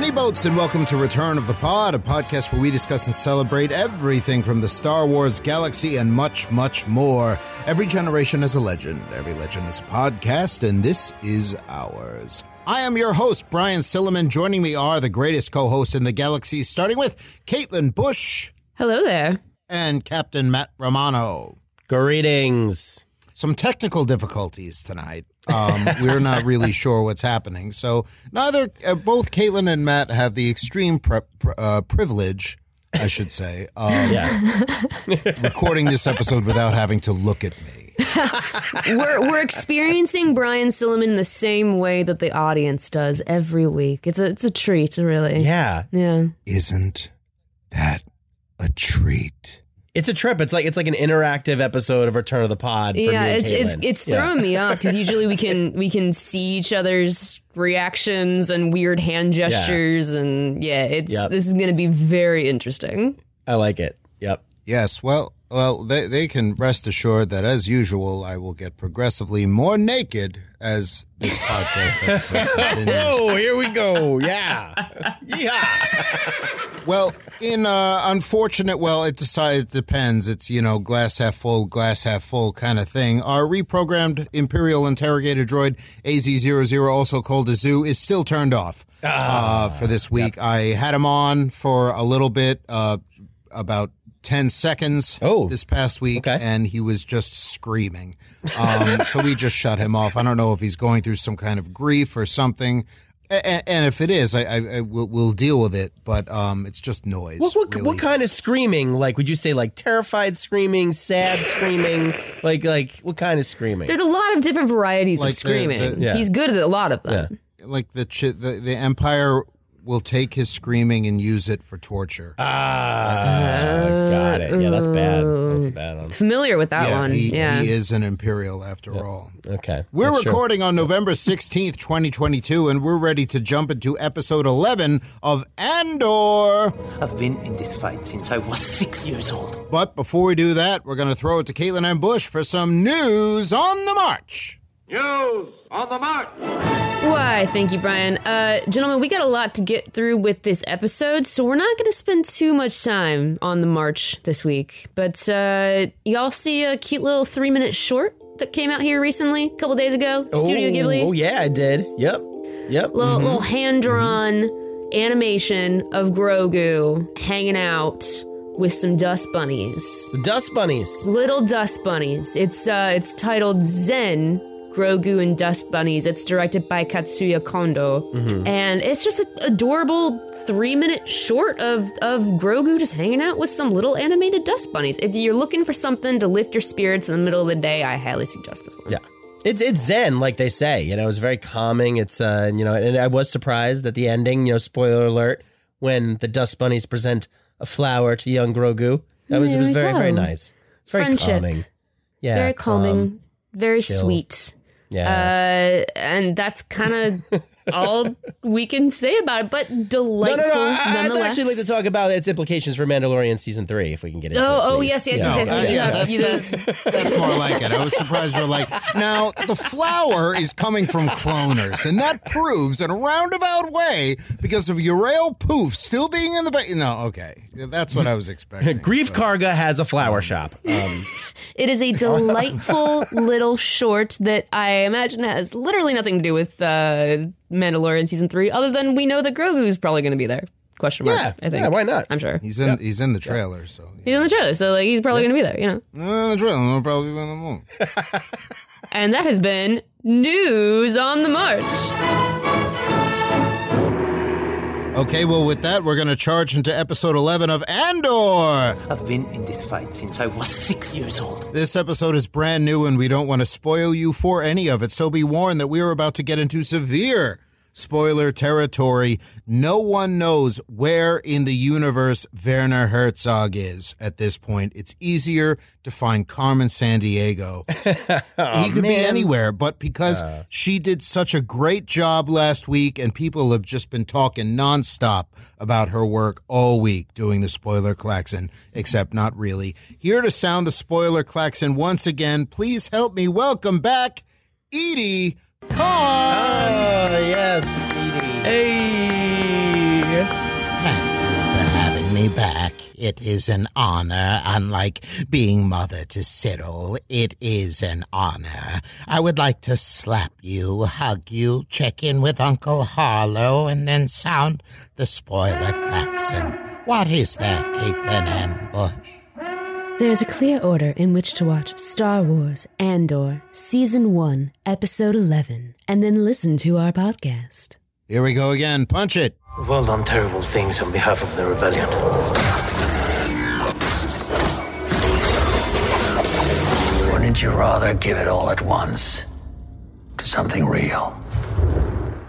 Many boats, and welcome to Return of the Pod, a podcast where we discuss and celebrate everything from the Star Wars galaxy and much, much more. Every generation is a legend, every legend is a podcast, and this is ours. I am your host, Brian Silliman. Joining me are the greatest co hosts in the galaxy, starting with Caitlin Busch Hello there. and Captain Matt Romano. Greetings. Some technical difficulties tonight. Um, we're not really sure what's happening. So, neither, uh, both Caitlin and Matt have the extreme pre- pre- uh, privilege, I should say, of Yeah. recording this episode without having to look at me. We're we're experiencing Brian Silliman the same way that the audience does every week. It's a it's a treat, really. Yeah. Yeah. Isn't that a treat? It's a trip. It's like it's like an interactive episode of Return of the Pod. For yeah, me and it's it's Caitlin. it's Yeah. throwing me off because usually we can we can see each other's reactions and weird hand gestures and yeah, it's Yep. this is going to be very interesting. I like it. Yep. Yes, well, well, they, they can rest assured that, as usual, I will get progressively more naked as this podcast episode continues. Oh, here we go. Yeah. yeah. Well, in uh, unfortunate, well, it decides it depends. It's you know glass half full, glass half full kind of thing. Our reprogrammed Imperial interrogator droid AZ00, also called a zoo, is still turned off uh, for this week. I had him on for a little bit, uh, about. 10 seconds Oh, this past week okay. and he was just screaming um, so we just shut him off i don't know if he's going through some kind of grief or something and, and if it is i, I, I will we'll deal with it but um, it's just noise What, what, really. what kind of screaming? Like, would you say like terrified screaming, sad screaming? Like, like what kind of screaming? There's a lot of different varieties Like of screaming. the- Yeah. He's good at a lot of yeah. them. like the, chi- the the empire will take his screaming and use it for torture Ah, got it. Yeah, that's bad. That's a bad one. Familiar with that yeah, one. he, yeah. he is an imperial after all Okay. we're That's true. recording on November 16th, 2022, and we're ready to jump into episode 11 of Andor. I've been in this fight since I was six years old. But before we do that, we're going to throw it to Caitlin Busch for some news on the march. News on the march. Why, thank you, Brian. Uh, gentlemen, we got a lot to get through with this episode, so we're not going to spend too much time on the march this week. But uh, y'all see a cute little three minute short that came out here recently, a couple days ago? Studio oh, Ghibli. Oh yeah, I did. Yep. Yep. Little, little hand drawn animation of Grogu hanging out with some dust bunnies. The Dust Bunnies. Little Dust Bunnies. It's uh, it's titled Zen Grogu and Dust Bunnies. It's directed by Katsuya Kondo, and it's just an adorable three minute short of of Grogu just hanging out with some little animated dust bunnies. If you're looking for something to lift your spirits in the middle of the day, I highly suggest this one. Yeah. It's it's zen, like they say. You know, it's very calming. It's uh, you know, and I was surprised at the ending. You know, spoiler alert, when the dust bunnies present a flower to young Grogu. That was it was very very nice. It's very Friendship. calming. Yeah, Very calming, calm. very chill. sweet. Yeah. Uh, and that's kind of all we can say about it, but no, delightful no, no. I, I'd actually like to talk about its implications for Mandalorian season three, if we can get into it. Oh, oh yes, yes, Yeah. yes, yes. You yeah, have- that- you have- that's, that's more like it. I was surprised you're like, now the flower is coming from cloners, and that proves in a roundabout way because of Yarael Poof still being in the ba- No, okay, that's what I was expecting. Greef Karga has a flower shop. Um, It is a delightful little short that I imagine has literally nothing to do with uh, Mandalorian season three, other than we know that Grogu's probably going to be there. Question mark. yeah, I think. yeah, why not? I'm sure He's in. He's in the trailer, so he's in the trailer, so like he's probably going to be there. You know. Uh, in the trailer. I'll probably be in the movie. And that has been news on the march. Okay, well, with that, we're going to charge into episode 11 of Andor. I've been in this fight since I was six years old. This episode is brand new, and we don't want to spoil you for any of it, so be warned that we are about to get into severe spoiler territory. No one knows where in the universe Werner Herzog is at this point. It's easier to find Carmen Sandiego. he could be oh, anywhere, but because she did such a great job last week and people have just been talking nonstop about her work all week doing the spoiler klaxon, except not really. Here to sound the spoiler klaxon once again, please help me welcome back Eedy Karn. Oh yes. Hey. Thank you for having me back. It is an honor. Unlike being mother to Syril, it is an honor. I would like to slap you, hug you, check in with Uncle Harlo, and then sound the spoiler klaxon. What is there, Caitlin Busch? There is a clear order in which to watch Star Wars Andor Season 1, Episode 11, and then listen to our podcast. Here we go again. Punch it. We've all done terrible things on behalf of the rebellion. Wouldn't you rather give it all at once to something real?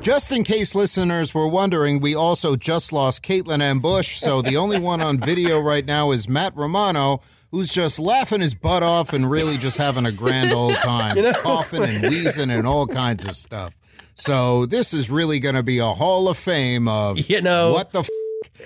Just in case listeners were wondering, we also just lost Caitlin Busch, so the only one on video right now is Matt Romano, who's just laughing his butt off and really just having a grand old time, coughing and wheezing and all kinds of stuff. So this is really going to be a hall of fame of You know- what the f-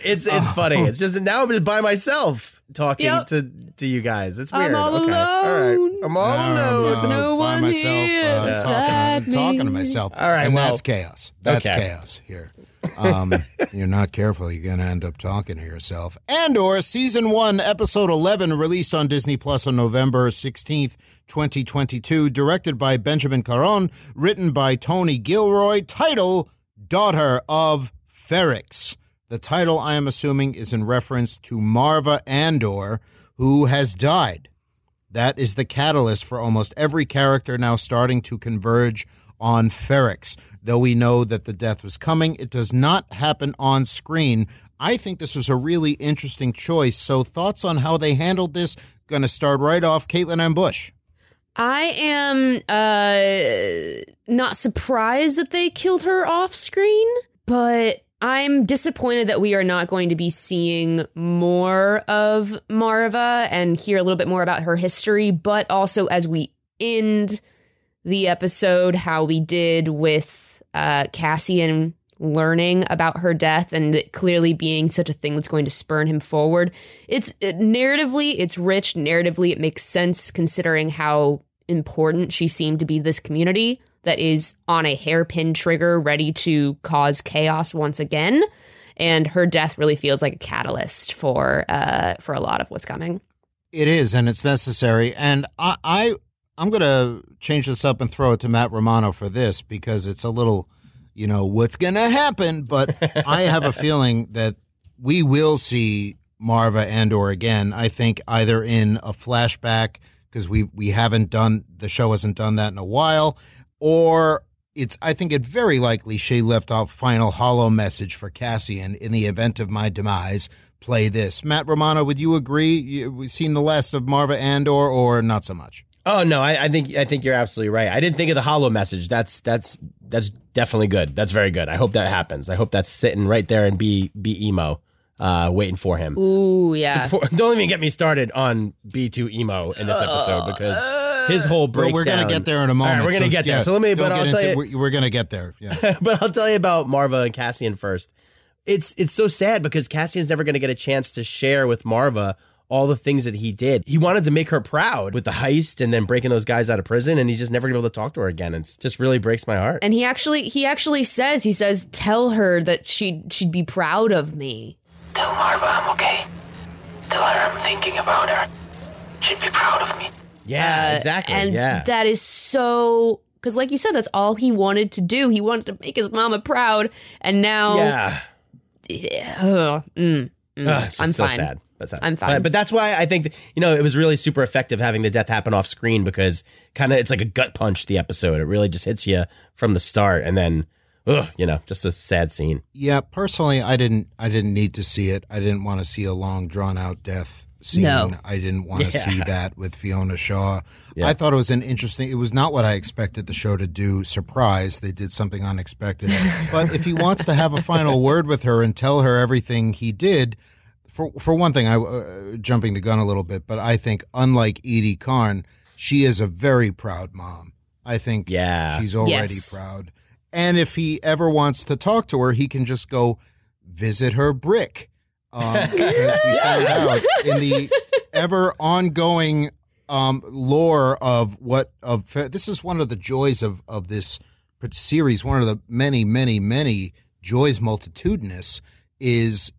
It's it's funny. It's just now I'm just by myself talking Yep. to to you guys. It's weird. I'm all okay. All right. alone. I'm all Um, alone. uh, no by one myself, here uh, beside talking, talking to myself. All right, and well- that's chaos. That's Okay. chaos here. Um, you're not careful, you're going to end up talking to yourself. Andor season one, episode 11, released on Disney Plus on November 16th, 2022, directed by Benjamin Caron, written by Tony Gilroy, title Daughter of Ferrix. The title, I am assuming, is in reference to Marva Andor, who has died. That is the catalyst for almost every character now starting to converge on Ferrix. Though we know that the death was coming, it does not happen on screen. I think this was a really interesting choice. So, thoughts on how they handled this? Going to start right off, Caitlin Busch. I am uh not surprised that they killed her off screen, but I'm disappointed that we are not going to be seeing more of Marva and hear a little bit more about her history, but also as we end the episode how we did with uh Cassian learning about her death and it clearly being such a thing that's going to spurn him forward. It's it, narratively, it's rich. Narratively, it makes sense considering how important she seemed to be this community that is on a hairpin trigger, ready to cause chaos once again. And her death really feels like a catalyst for uh, for a lot of what's coming. It is, and it's necessary. And I, I I'm going to change this up and throw it to Matt Romano for this because it's a little, you know, what's going to happen. But I have a feeling that we will see Marva Andor again. I think either in a flashback because we we haven't done the show hasn't done that in a while, or it's I think it very likely she left off final holo message for Cassian in the event of my demise. Play this, Matt Romano. Would you agree? We've seen the last of Marva Andor, or not so much? Oh no, I, I think I think you're absolutely right. I didn't think of the holo message. That's that's that's definitely good. That's very good. I hope that happens. I hope that's sitting right there and be be emo, uh, waiting for him. Ooh, yeah. For- don't even get me started on B two emo in this episode because his whole But breakdown. we're gonna get there in a moment. All right, we're gonna so, get there. yeah, so let me. But I'll tell into- you. We're, we're gonna get there. Yeah. but I'll tell you about Marva and Cassian first. It's it's so sad because Cassian's never going to get a chance to share with Marva all the things that he did. He wanted to make her proud with the heist and then breaking those guys out of prison, and he's just never able to talk to her again. It just really breaks my heart. And he actually he actually says he says tell her that she she'd be proud of me. Tell Marva I'm okay. Tell her I'm thinking about her. She'd be proud of me. yeah, Uh, exactly. And yeah, that is so because like you said, that's all he wanted to do. He wanted to make his mama proud, and now yeah. Ugh, mm, mm, Ugh, I'm so fine. sad. But sad. I'm fine. But, but that's why I think you know it was really super effective having the death happen off screen because kind of it's like a gut punch. The episode it really just hits you from the start, and then ugh, you know just a sad scene. Yeah, personally, I didn't. I didn't need to see it. I didn't want to see a long, drawn out death scene. No. I didn't want to Yeah. see that with Fiona Shaw. Yeah. I thought it was an interesting. It was not what I expected the show to do. Surprise, they did something unexpected. but if he wants to have a final word with her and tell her everything he did, for for one thing, I uh, jumping the gun a little bit, but I think unlike Eedy Karn, she is a very proud mom. I think Yeah. she's already Yes. proud. And if he ever wants to talk to her, he can just go visit her brick. Um, because we found out in the ever ongoing um, lore of what of this is one of the joys of of this series. One of the many, many, many joys multitudinous is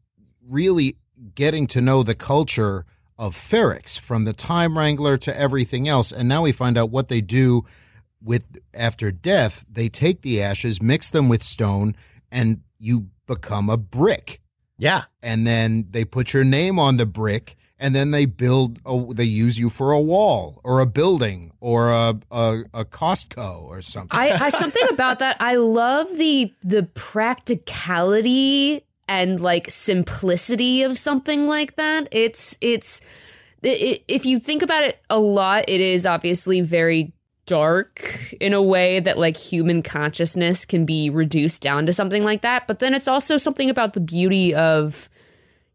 really getting to know the culture of Ferrix from the Time Wrangler to everything else. And now we find out what they do with after death. They take the ashes, mix them with stone, and you become a brick Yeah. and then they put your name on the brick and then they build a, they use you for a wall or a building or a a, a Costco or something. I, I something about that. I love the the practicality and like simplicity of something like that. It's it's it, if you think about it a lot, it is obviously very dark in a way that like human consciousness can be reduced down to something like that. But then it's also something about the beauty of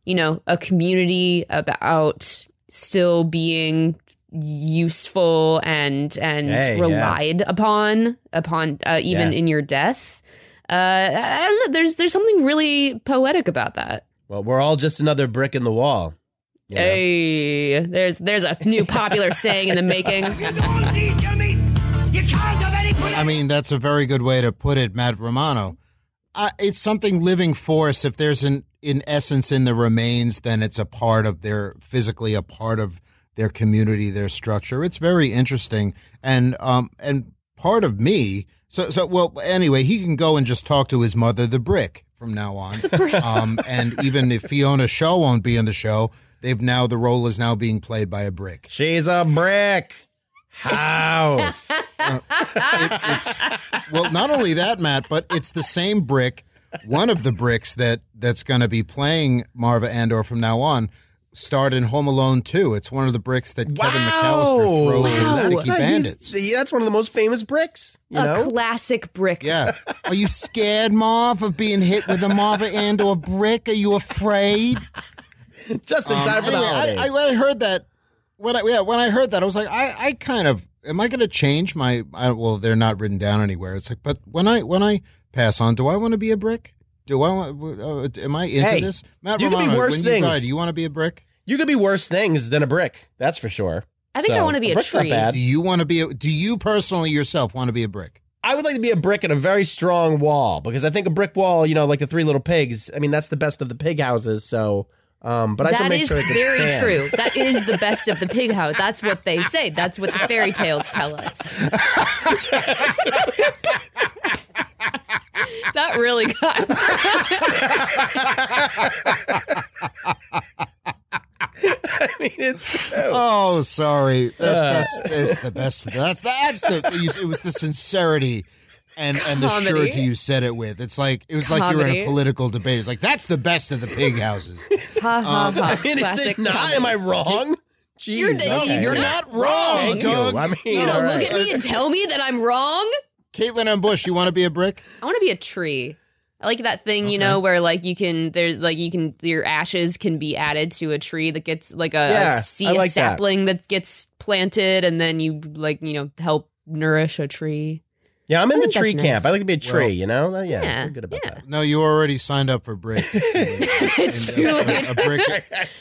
you know a community about still being useful and and Hey, yeah. relied upon upon uh, even Yeah. in your death. Uh, I I don't know. There's there's something really poetic about that. Well, we're all just another brick in the wall. you know? Hey, there's there's a new popular saying in the making. I mean, that's a very good way to put it, Matt Romano. Uh, it's something living force. If there's an in essence in the remains, then it's a part of their physically a part of their community, their structure. It's very interesting, and um and part of me. So so well. Anyway, he can go and just talk to his mother, the brick, from now on. um, and even if Fiona Shaw won't be in the show, they've now the role is now being played by a brick. She's a brick house. It- it's well, not only that, Matt, but it's the same brick. One of the bricks that that's going to be playing Marva Andor from now on starred in Home Alone 2. It's one of the bricks that Kevin McCallister throws in Wow. Sticky That's, not- he's- Bandits. he- that's one of the most famous bricks. You a know, classic brick. Yeah. Are you scared, Marv, of being hit with a Marva Andor brick? Are you afraid? just in Um, time for the anyway, holidays. I, I, when I heard that, when I yeah, when I heard that, I was like, I, I kind of am I going to change my? I, well, they're not written down anywhere. It's like, but when I when I pass on, do I want to be a brick? Do I want? Uh, am I into Hey, this? Matt you could be Romano, worse when things. you die, do you want to be a brick? you could be worse things than a brick. That's for sure. I think I wanna be a brick's tree. Not bad. Do you want to be? A, do you personally yourself want to be a brick? I would like to be a brick in a very strong wall because I think a brick wall, you know, like the Three Little Pigs. I mean, that's the best of the pig houses. So, um, but I still That make is sure it can very stand. true. That is the best of the pig house. That's what they say. That's what the fairy tales tell us. that really got I mean, it's true. Oh, sorry. That's that's it's the best. That's that's the. It was the sincerity. And, and the Comedy. surety you said it with. It's like it was like you were in a Comedy. political debate. It's like that's the best of the pig houses. ha ha ha. Um, I mean, is Classic it not? Am I wrong? Jeez, You're- okay. You're not wrong, Thank Doug. you. I mean, No, all look at me and tell me that I'm wrong. Caitlin Busch, you want to be a brick? I want to be a tree. I like that thing, you know, where like you can there's like you can your ashes can be added to a tree that gets like a, Yeah, a, sea, like a sapling that. gets planted, and then you like you know help nourish a tree. Yeah, I'm in the think tree that's camp. nice. I like to be a tree. Well, you know? Uh, Yeah, I Yeah, feel good about yeah. that. No, you already signed up for brick. It's And, too uh, late. a, a brick,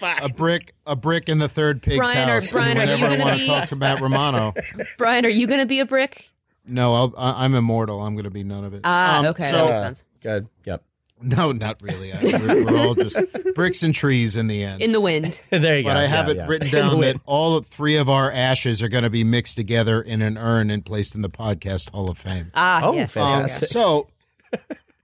a brick, a brick in the third pig's Brian, are- house. Brian, are you Whenever I gonna want be- to talk to Matt Romano, Brian, are you gonna be a brick? no, I'll, I, I'm immortal. I'm going to be none of it. Ah, Um, okay, So that makes sense. Good. Yep. no, not really. I, we're, we're all just bricks and trees in the end. In the wind. there you go. but I have Yeah, it yeah. written down that wind. all three of our ashes are going to be mixed together in an urn and placed in the podcast Hall of Fame. Ah, Oh, yes. Um, fantastic. so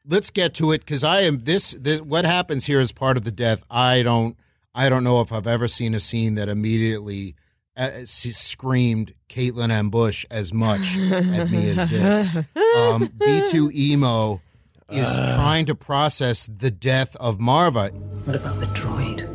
let's get to it because I am this, this. What happens here is part of the death. I don't. I don't know if I've ever seen a scene that immediately uh, screamed Caitlin Busch as much at me as this. Um, B2EMO is trying to process the death of Marva. What about the droid?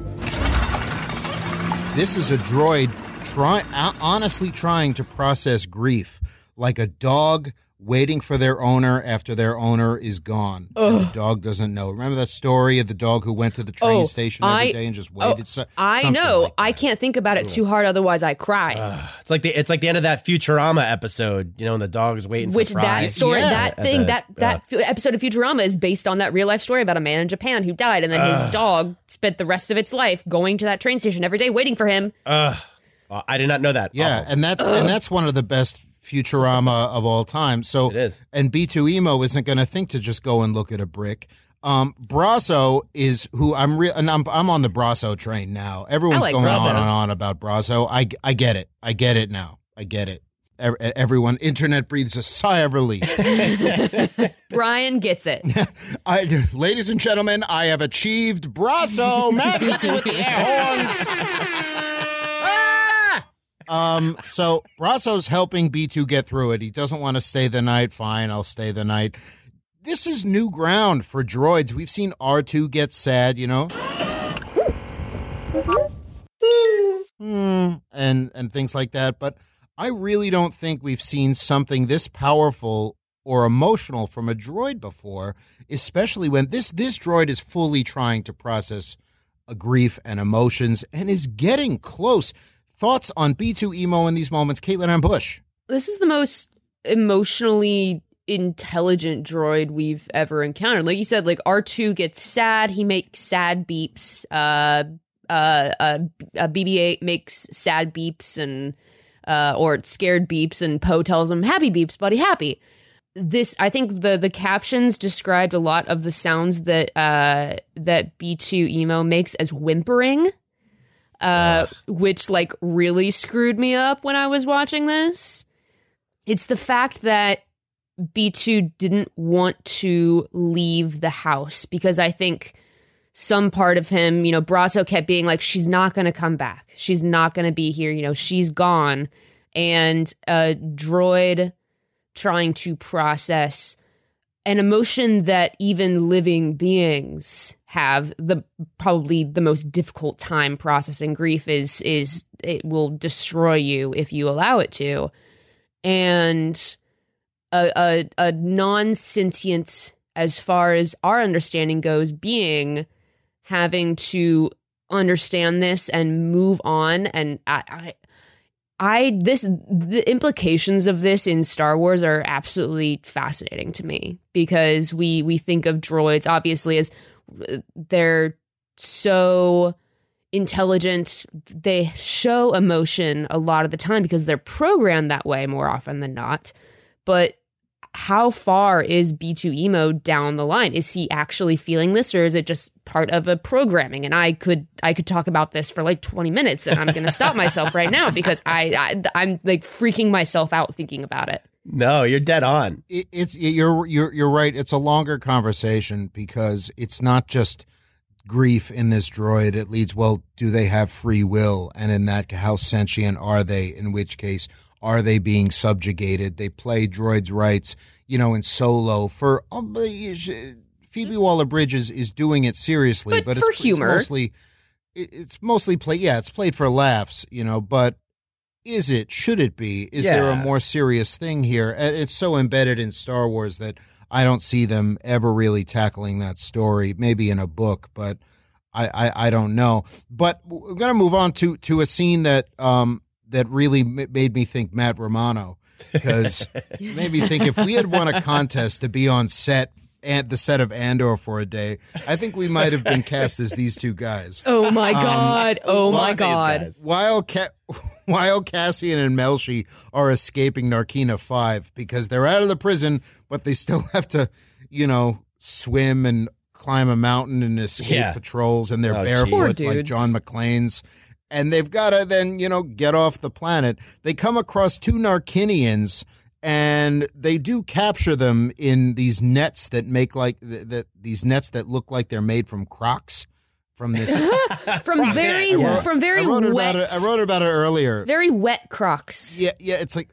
this is a droid try uh, honestly trying to process grief like a dog waiting for their owner after their owner is gone. And the dog doesn't know. Remember that story of the dog who went to the train Oh, station every I- day and just Oh, waited? so, I know. like I can't think about it too hard, otherwise I cry. It's like the it's like the end of that Futurama episode, you know, when the dog's waiting Which for Fry. that story, Yeah. that thing, the- that that fu- episode of Futurama is based on that real life story about a man in Japan who died, and then his dog spent the rest of its life going to that train station every day, waiting for him. Ugh. Oh, I did not know that. Yeah, Awful. and that's and that's one of the best Futurama of all time. So It is. And B2EMO isn't going to think to just go and look at a brick. Um, Brasso is who I'm real, and I'm I'm on the Brasso train now. Everyone's like going Brasso. on and on about Brasso. I I get it. I get it now. I get it. Ev- Everyone, internet breathes a sigh of relief. Brian gets it. I, ladies and gentlemen, I have achieved Brasso. Matt with the air horns. Um, so Brasso's helping B2 get through it. He doesn't want to stay the night. Fine, I'll stay the night. This is new ground for droids. We've seen R2 get sad, you know? Hmm, and and things like that, but I really don't think we've seen something this powerful or emotional from a droid before, especially when this this droid is fully trying to process a grief and emotions and is getting close. Thoughts on B2EMO in these moments, Caitlin Busch? This is the most emotionally intelligent droid we've ever encountered. Like you said, like R2 gets sad, he makes sad beeps. Uh uh uh, uh BB-8 makes sad beeps and uh or scared beeps and Poe tells him happy beeps, buddy, happy. This I think the the captions described a lot of the sounds that uh that B2 emo makes as whimpering uh, which like really screwed me up when I was watching this. It's the fact that B2 didn't want to leave the house because I think some part of him, you know, Brasso kept being like, she's not going to come back. She's not going to be here. You know, she's gone. And a droid trying to process an emotion that even living beings have the probably the most difficult time processing grief is is it will destroy you if you allow it to. And a a, a non-sentient as far as our understanding goes being having to understand this and move on and I, I I this the implications of this in Star Wars are absolutely fascinating to me because we we think of droids obviously as they're so intelligent. They show emotion a lot of the time because they're programmed that way more often than not. But how far is B2EMO down the line? Is he actually feeling this or is it just part of a programming? And I could I could talk about this for like 20 minutes and I'm going to stop myself right now because I, I I'm like freaking myself out thinking about it No, you're dead on. it, it's you're you're you're right. It's a longer conversation because it's not just grief in this droid. It leads well. Do they have free will? And in that, how sentient are they? In which case, are they being subjugated? They play droids' rights, you know, in Solo for. Um, Phoebe Waller Bridges is doing it seriously, But but, for it's, humor. it's mostly it's mostly play. Yeah, it's played for laughs, you know. But is it? Should it be? Is there a more serious thing here? It's so embedded in Star Wars that I don't see them ever really tackling that story. Maybe in a book, but I I, I don't know. But we're gonna move on to to a scene that um that really m- made me think Matt Romano because it made me think if we had won a contest to be on set and the set of Andor for a day, I think we might have been cast as these two guys. oh my god oh my Love these god guys. While Cassian and Melshi are escaping Narkina Five because they're out of the prison, but they still have to, you know, swim and climb a mountain and escape Yeah. patrols, and they're Oh, barefoot like. John McClane's. And they've got to then, you know, get off the planet. They come across two Narkinians, and they do capture them in these nets that make like th- that these nets that look like they're made from Crocs. From this, from very Yeah. from very I wrote wet about it. I wrote about it earlier. very wet crocs Yeah, yeah, it's like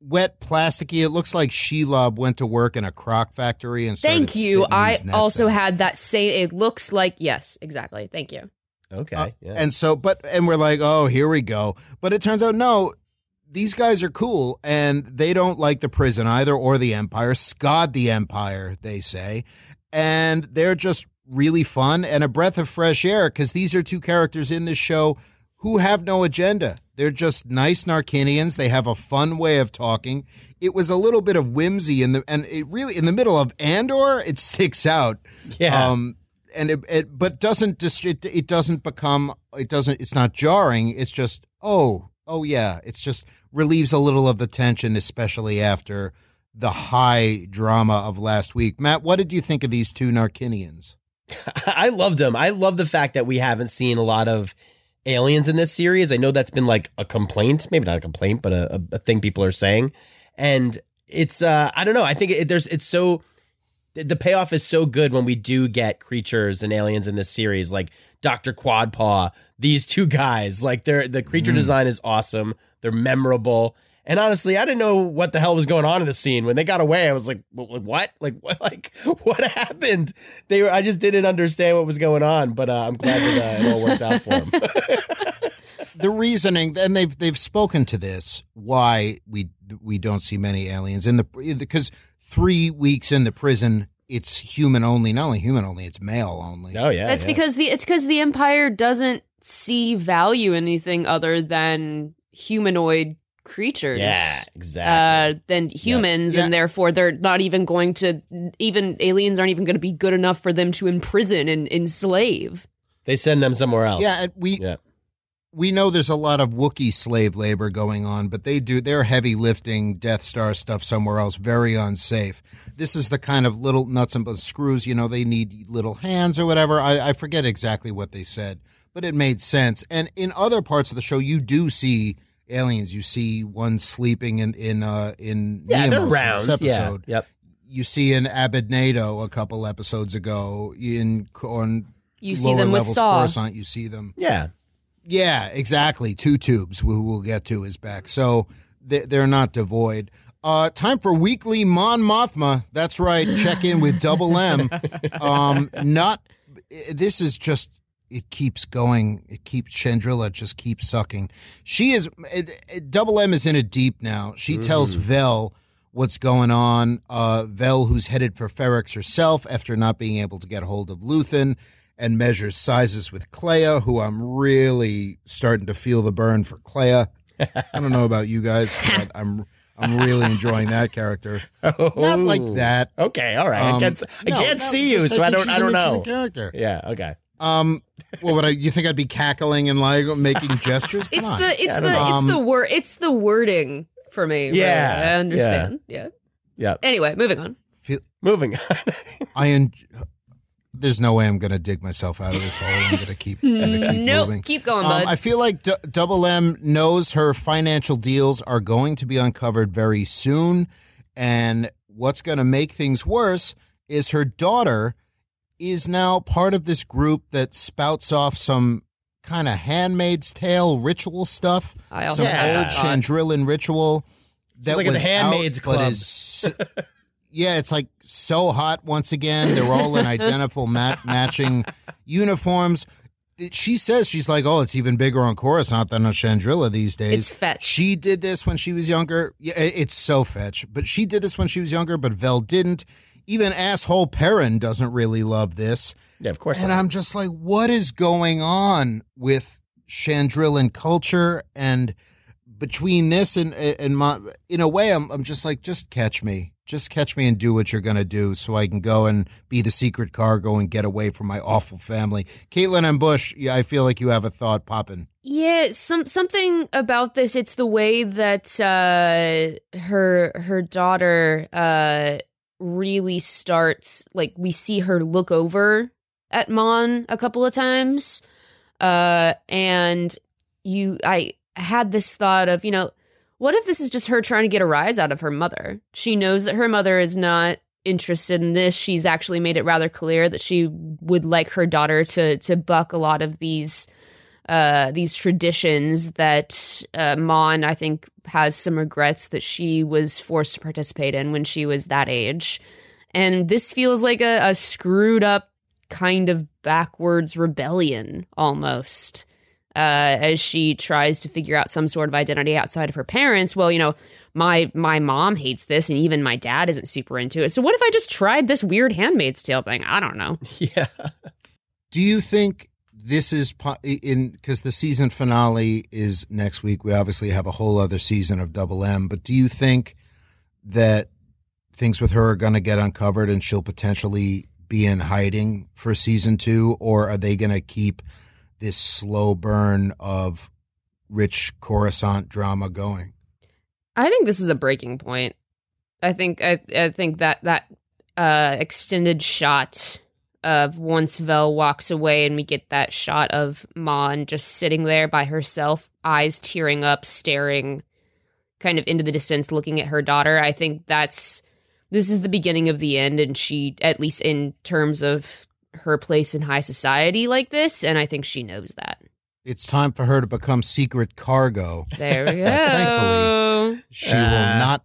wet, plasticky. It looks like Shelob went to work in a crock factory and started thank you i also out. had that same it looks like yes exactly thank you Okay. Uh, yeah. And so, but, and we're like, oh, here we go. But it turns out, no, these guys are cool and they don't like the prison either or the Empire. Scott the Empire, they say. And they're just really fun and a breath of fresh air because these are two characters in this show who have no agenda. They're just nice Narkinians. They have a fun way of talking. It was a little bit of whimsy in the, and it really, in the middle of Andor, it sticks out. Yeah. Um, and it, it but doesn't dis- it, it doesn't become it doesn't it's not jarring it's just oh oh yeah it's just relieves a little of the tension especially after the high drama of last week matt what did you think of these two narkinians I loved them. I love the fact that we haven't seen a lot of aliens in this series. I know that's been like a complaint, maybe not a complaint, but a, a thing people are saying. And it's uh I don't know. I think it, there's it's so the payoff is so good when we do get creatures and aliens in this series, like Doctor Quadpaw. These two guys, like they're the creature design is awesome. They're memorable. And honestly, I didn't know what the hell was going on in the scene when they got away. I was like, "Wh- wh- "What? Like what? Like what happened?" They were. I just didn't understand what was going on. But uh, I'm glad that uh, it all worked out for them. the reasoning and they've they've spoken to this why we we don't see many aliens in the because 3 weeks in the prison it's human only not only human only it's male only oh yeah, That's yeah. because the it's because the Empire doesn't see value in anything other than humanoid creatures. yeah, exactly. Uh, than humans, Yeah. and therefore they're not even going to. Even aliens aren't even going to be good enough for them to imprison and enslave. they send them somewhere else. yeah we yeah. we know there's a lot of Wookiee slave labor going on, but they do they're heavy lifting Death Star stuff somewhere else, very unsafe. This is the kind of little nuts and bolts screws, you know, they need little hands or whatever. I, I forget exactly what they said, but it made sense. And in other parts of the show, you do see aliens. You see one sleeping in in uh in Yeah, they're in this episode. Yeah. Yep. You see an Abednedo a couple episodes ago in on You see lower them with levels Saw. Coruscant. You see them. Yeah. Yeah, exactly. Two tubes. Who we'll get to is back. So they- they're not devoid. Uh, time for weekly Mon Mothma. That's right. Check in with Double M. Um, not. This is just. It keeps going. It keeps Chandrila just keeps sucking. She is. It, it- Double M is in it deep now. She tells Vel what's going on. Uh, Vel, who's headed for Ferrix herself after not being able to get a hold of Luthen, and measures sizes with Kleya, who I'm really starting to feel the burn for Kleya. I don't know about you guys, but I'm I'm really enjoying that character. Not like that. Okay. All right. I Um, can't. I no, can't no, see you, so I think don't. I don't know. Character. Yeah. Okay. Um, well, what would I? You think I'd be cackling and like making gestures? Come It's on. the it's I the don't it's the word it's the wording for me. really. Yeah, I understand. Yeah. Yeah. Anyway, moving on. Feel, Moving on. I en- There's no way I'm going to dig myself out of this hole. I'm going to keep, I'm gonna keep Nope. moving. Keep going, Um, bud. I feel like D- Double M knows her financial deals are going to be uncovered very soon. And what's going to make things worse is her daughter is now part of this group that spouts off some kind of handmaid's tale ritual stuff. I also some had old that. Chandrilan ritual that like in the was Handmaid's out, but Club. is yeah, it's like so hot once again. They're all in identical ma- matching uniforms. It- She says she's like, oh, it's even bigger on Coruscant than on Chandrila these days. It's fetch. She did this when she was younger. Yeah, it's so fetch. But she did this when she was younger, but Vel didn't. Even asshole Perrin doesn't really love this. yeah. Of course. And not. I'm just like, what is going on with Chandrilan culture? And between this and and my, in a way, I'm I'm just like, just catch me, just catch me and do what you're gonna do, so I can go and be the secret cargo and get away from my awful family. Caitlin Busch, I feel like you have a thought popping. Yeah, some something about this. It's the way that uh, her her daughter uh, really starts. Like we see her look over at Mon a couple of times, uh, and you. I had this thought of you know, what if this is just her trying to get a rise out of her mother? She knows that her mother is not interested in this. She's actually made it rather clear that she would like her daughter to to buck a lot of these uh, these traditions that uh, Mon, I think, has some regrets that she was forced to participate in when she was that age. And this feels like a, a screwed up kind of backwards rebellion almost uh, as she tries to figure out some sort of identity outside of her parents. Well, you know, my my mom hates this, and even my dad isn't super into it. So what if I just tried this weird Handmaid's Tale thing? I don't know. Yeah. Do you think this is in because the season finale is next week? We obviously have a whole other season of Double M, but do you think that things with her are going to get uncovered and she'll potentially be in hiding for season two, or are they going to keep this slow burn of rich Coruscant drama going? I think this is a breaking point. I think I, I think that that uh, extended shot of once Vel walks away and we get that shot of Mon just sitting there by herself, eyes tearing up, staring kind of into the distance, looking at her daughter. I think that's this is the beginning of the end, and she, at least in terms of her place in high society like this, and I think she knows that. It's time for her to become secret cargo. There we go. Thankfully. She will Uh. not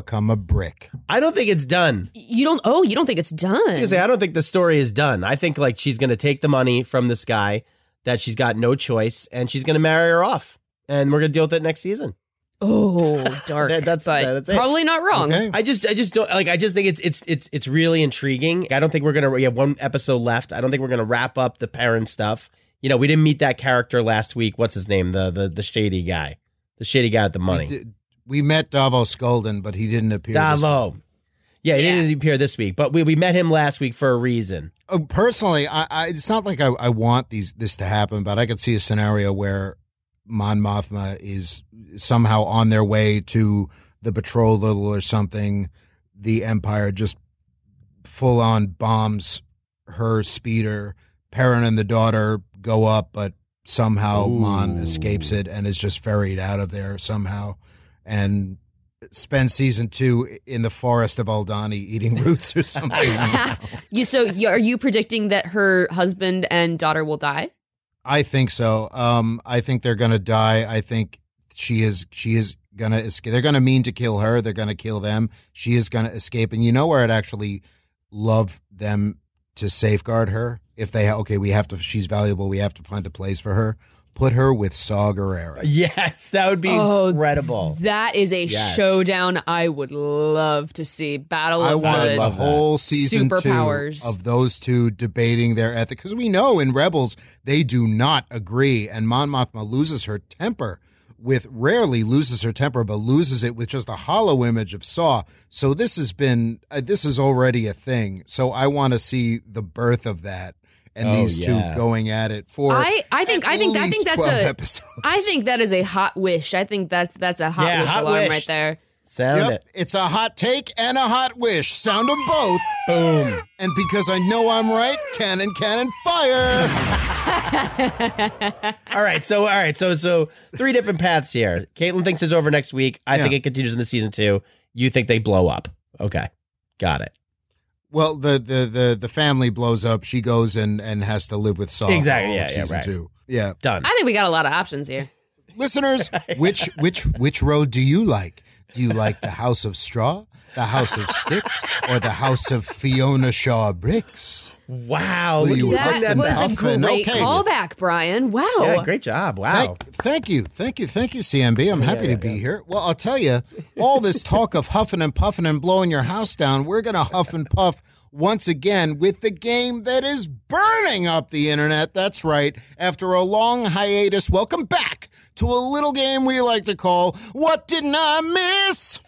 become a brick. I don't think it's done. You don't. Oh, you don't think it's done? I was gonna say I don't think the story is done. I think like she's gonna take the money from this guy that she's got no choice, and she's gonna marry her off, and we're gonna deal with it next season. Oh, dark. That- that's- but that's it. probably not wrong. Okay. I just I just don't like I just think it's it's it's it's really intriguing. I don't think we're gonna we have one episode left. I don't think we're gonna wrap up the parent stuff. You know, we didn't meet that character last week. What's his name? The the the shady guy. The shady guy with the money. did- we met Davo Sculdun, but he didn't appear. this Davo. Yeah, he Yeah. didn't appear this week, but we, we met him last week for a reason. Oh, personally, I, I it's not like I, I want these this to happen, but I could see a scenario where Mon Mothma is somehow on their way to the betrothal or something. The Empire just full on bombs her speeder. Perrin and the daughter go up, but somehow Mon escapes it and is just ferried out of there somehow, and spend season two in the forest of Aldhani eating roots or something. you so are you predicting that her husband and daughter will die? I think so. Um, I think they're gonna die. I think she is. She is gonna escape. They're gonna mean to kill her. They're gonna kill them. She is gonna escape. And you know where I'd actually love them to safeguard her if they okay. We have to. She's valuable. We have to find a place for her. Put her with Saw Gerrera. Yes, that would be Oh, incredible. That is a Yes. showdown I would love to see. Battle I of want the the love that. whole season two Superpowers. of those two debating their ethic because we know in Rebels they do not agree, and Mon Mothma loses her temper with rarely loses her temper, but loses it with just a holo image of Saw. So this has been uh, this is already a thing. So I want to see the birth of that and Oh, these yeah. two going at it for. I I think at I think I think that's 12 a episodes. I think that is a hot wish. I think that's that's a hot Yeah, wish hot alarm wish. right there. Sound Yep, it. it's a hot take and a hot wish. Sound them both. Boom. And because I know I'm right, cannon, cannon, fire. All right, so all right, so so three different paths here. Caitlin thinks it's over next week. I Yeah. think it continues in the season two. You think they blow up? Okay, got it. Well, the, the the the family blows up. She goes and and has to live with Saw. for Exactly, all of yeah, yeah, season right. two. Yeah, Done. I think we got a lot of options here. listeners, which which which road do you like? Do you like the House of Straw, the House of Sticks, or the House of Fiona Shaw Bricks? Wow, Will you at huff bring That was a great okay. callback, Brian. Wow. Yeah, great job. Wow. Thank, thank you, thank you, thank you, CMB. I'm happy to be here. Well, I'll tell you, all this talk of huffing and puffing and blowing your house down, we're going to huff and puff once again with the game that is burning up the internet. That's right. After a long hiatus, welcome back to a little game we like to call What Didn't I Miss?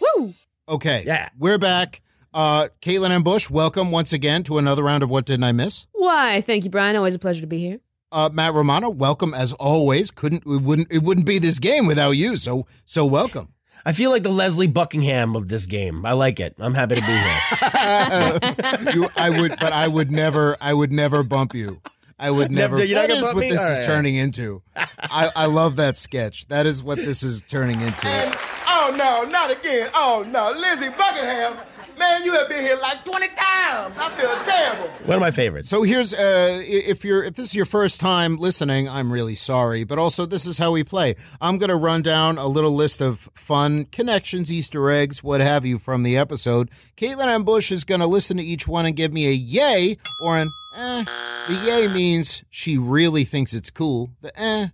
Woo. Okay. Yeah. We're back. Uh, Caitlin Busch, welcome once again to another round of What Didn't I Miss? Why? Thank you, Brian. Always a pleasure to be here. Uh, Matt Romano, welcome as always. Couldn't it wouldn't it wouldn't be this game without you. So so welcome. I feel like the Lindsey Buckingham of this game. I like it. I'm happy to be here. you, I would, but I would never, I would never bump you. I would Never- never. you're not That gonna is bump what me? this All is right. turning into. I, I love that sketch. That is what this is turning into. Oh no, not again. Oh no, Lindsey Buckingham. Man, you have been here like 20 times. I feel terrible. One of my favorites. So here's uh, if you're if this is your first time listening, I'm really sorry, but also this is how we play. I'm going to run down a little list of fun connections, Easter eggs, what have you from the episode. Caitlin Busch is going to listen to each one and give me a yay or an eh. The yay means she really thinks it's cool. The eh,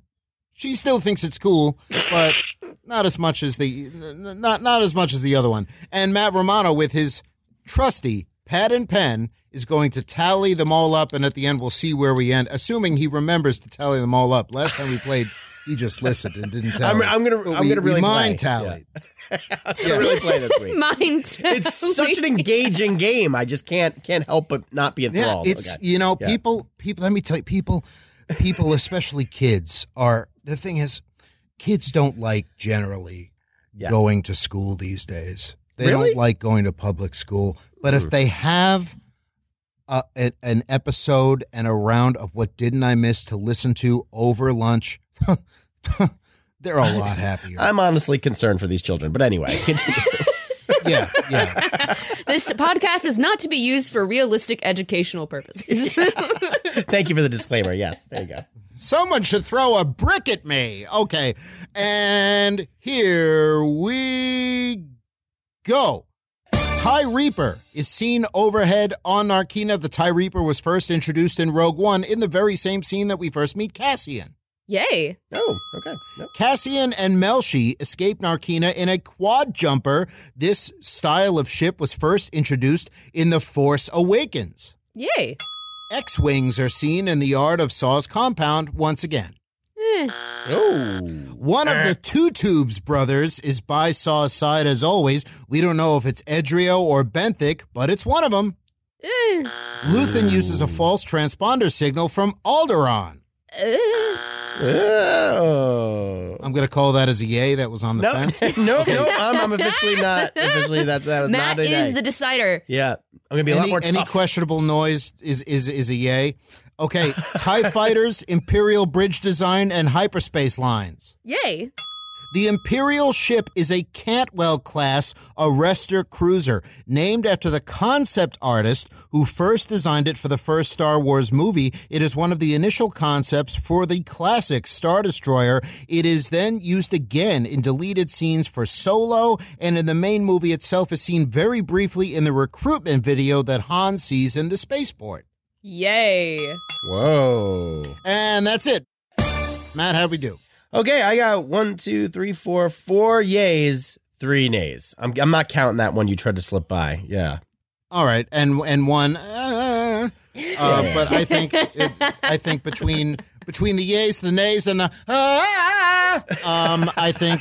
she still thinks it's cool, but not as much as the not not as much as the other one. And Matt Romano with his trusty pad and pen is going to tally them all up, and at the end we'll see where we end, assuming he remembers to tally them all up. Last time we played, he just listened and didn't tell. I'm- I'm gonna- But I'm we- gonna really mind play. tallied. I'm gonna really play this week. Mind. It's such an engaging game. I just can't can't help but not be enthralled. Yeah, enthralled. it's Okay. you know Yeah. people people. Let me tell you, people people, especially kids, are the thing is, kids don't like generally Yeah. going to school these days. They Really? don't like going to public school. But if hmm. they have Uh, a, a- an episode and a round of what didn't I miss to listen to over lunch, they're a lot happier. I'm honestly concerned for these children, but anyway, yeah, yeah. This podcast is not to be used for realistic educational purposes. thank you for the disclaimer. Yes, there you go. Someone should throw a brick at me. Okay. And here we go. TIE Reaper is seen overhead on Narkina. The TIE Reaper was first introduced in Rogue One in the very same scene that we first meet Cassian. Yay. Oh, okay. Nope. Cassian and Melshi escape Narkina in a quad jumper. This style of ship was first introduced in The Force Awakens. Yay. X Wings are seen in the yard of Saw's compound once again. Eh. Oh, One of the two tubes brothers is by Saw's side as always. We don't know if it's Edrio or Benthic, but it's one of them. Eh. Luthen uses a false transponder signal from Alderaan. Eh. oh. I'm going to call that as a yay. That was on the No, fence. no, no. I'm, I'm officially not. Officially, that's that was Matt not a is day. the decider. yeah, I'm gonna be a lot Any, more any tough. questionable noise is is is a yay. Okay, Tie fighters, Imperial bridge design, and hyperspace lines. Yay. The Imperial ship is a Cantwell class arrestor cruiser, named after the concept artist who first designed it for the first Star Wars movie. It is one of the initial concepts for the classic Star Destroyer. It is then used again in deleted scenes for Solo, and in the main movie itself is seen very briefly in the recruitment video that Han sees in the spaceport. Yay. Whoa. And that's it. Matt, how'd we do? Okay, I got one, two, three, four, four yays, three nays. I'm I'm not counting that one you tried to slip by. Yeah. All right, and and one, uh, uh, but I think it, I think between between the yays, the nays, and the ah, um, I think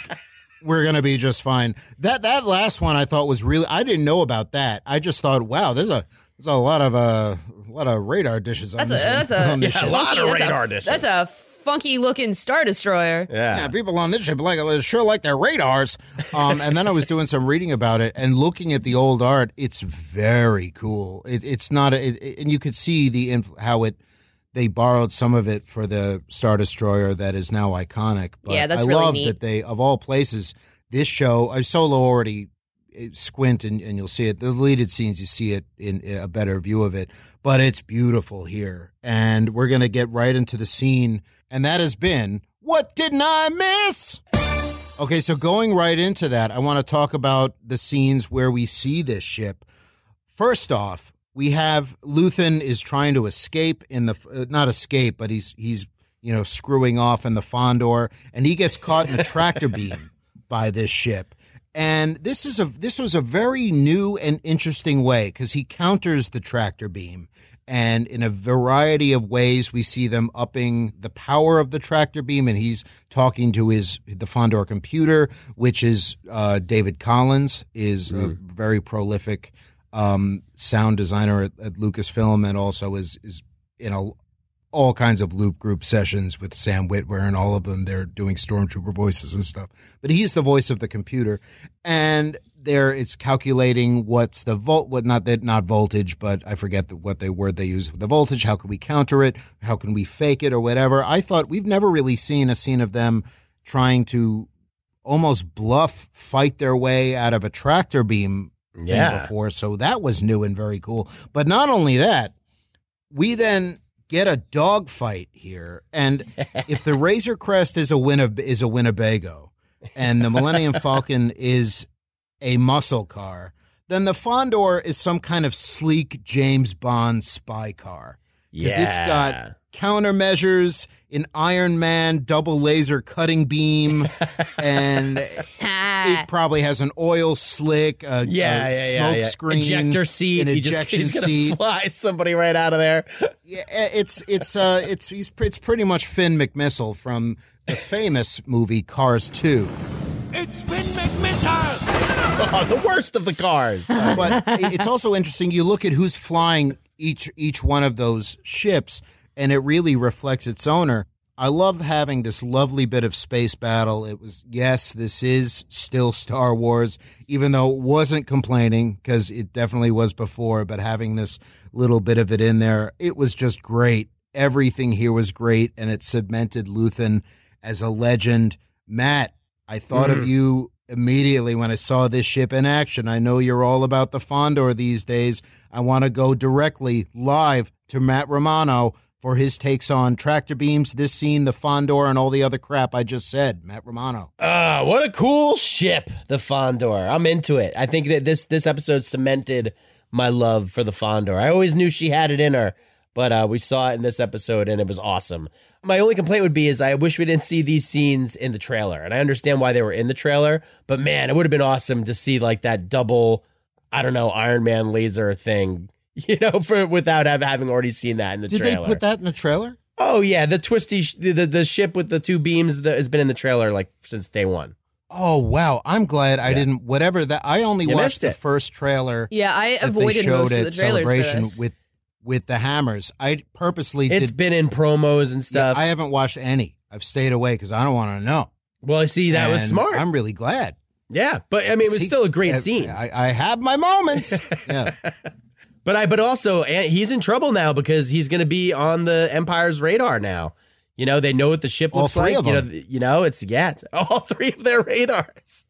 we're gonna be just fine. That that last one I thought was really I didn't know about that. I just thought, wow, there's a there's a lot of uh, a lot of radar dishes on That's a this one- that's a, on this Yeah, a ship. lot of that's a- radar dishes. That's a funky looking star destroyer. Yeah. Yeah, people on this ship like sure like their radars. Um, and then I was doing some reading about it and looking at the old art. It's very cool. It, it's not, a, it, it- and you could see the inf- how it they borrowed some of it for the Star Destroyer that is now iconic. But Yeah, that's I really love neat. that they of all places this show. I Solo already squint and, and you'll see it. The deleted scenes you see it in, in a better view of it, but it's beautiful here. And we're gonna get right into the scene, and that has been what didn't I miss? Okay, so going right into that, I want to talk about the scenes where we see this ship. First off, we have Luthen is trying to escape in the uh, not escape, but he's he's you know screwing off in the Fondor, and he gets caught in a tractor beam by this ship. And this is a this was a very new and interesting way because he counters the tractor beam, and in a variety of ways we see them upping the power of the tractor beam, and he's talking to his the Fondor computer, which is uh, David Collins, is a very prolific um, sound designer at, at Lucasfilm, and also is is in a all kinds of loop group sessions with Sam Witwer and all of them. They're doing stormtrooper voices and stuff. But he's the voice of the computer, and there it's calculating what's the volt, what not that not voltage, but I forget the, what they word they use. The voltage. How can we counter it? How can we fake it or whatever? I thought we've never really seen a scene of them trying to almost bluff fight their way out of a tractor beam thing Yeah. before, so that was new and very cool. But not only that, we then get a dogfight here, and if the Razor Crest is a Winne- is a Winnebago, and the Millennium Falcon is a muscle car, then the Fondor is some kind of sleek James Bond spy car. Because it's got countermeasures, an Iron Man double laser cutting beam, and it probably has an oil slick, a, yeah, a yeah, yeah, smoke yeah. screen, ejector seat. an He just- he's gonna seat. fly somebody right out of there. Yeah, eh, it's it's uh it's he's it's pretty much Finn McMissile from the famous movie Cars Two. It's Finn McMissile! Oh, the worst of the cars. But it's also interesting. You look at who's flying each each one of those ships, and it really reflects its owner. I love having this lovely bit of space battle. It was yes, this is still Star Wars, even though it wasn't complaining because it definitely was before. But having this little bit of it in there, it was just great. Everything here was great, and it cemented Luthen as a legend. Matt, I thought of mm. you immediately when I saw this ship in action. I know you're all about the Fondor these days. I want to go directly live to Matt Romano for his takes on tractor beams, this scene, the Fondor, and all the other crap I just said. Matt Romano. Ah, what a cool ship, the Fondor. I'm into it. I think that this this episode cemented my love for the Fondor. I always knew she had it in her, but uh, we saw it in this episode and it was awesome. My only complaint would be is I wish we didn't see these scenes in the trailer, and I understand why they were in the trailer, but man, it would have been awesome to see like that double, I don't know, Iron Man laser thing. You know, for without have, having already seen that in the Did trailer. they put that in the trailer? Oh yeah, the twisty sh- the, the the ship with the two beams that has been in the trailer like since day one. Oh wow! I'm glad I didn't. Whatever that, I only You watched the it. first trailer. Yeah, I that avoided showed most of the trailers for celebration this. with with the hammers. I purposely It's did. been in promos and yeah, stuff. I haven't watched any. I've stayed away because I don't want to know. well, I see that was smart. I'm really glad. yeah, but I mean, it was See, still a great I- scene. I, I have my moments. yeah. But I, but also, he's in trouble now because he's going to be on the Empire's radar now. You know, they know what the ship All looks three like. of You know, you know, it's yeah, it's all three of their radars.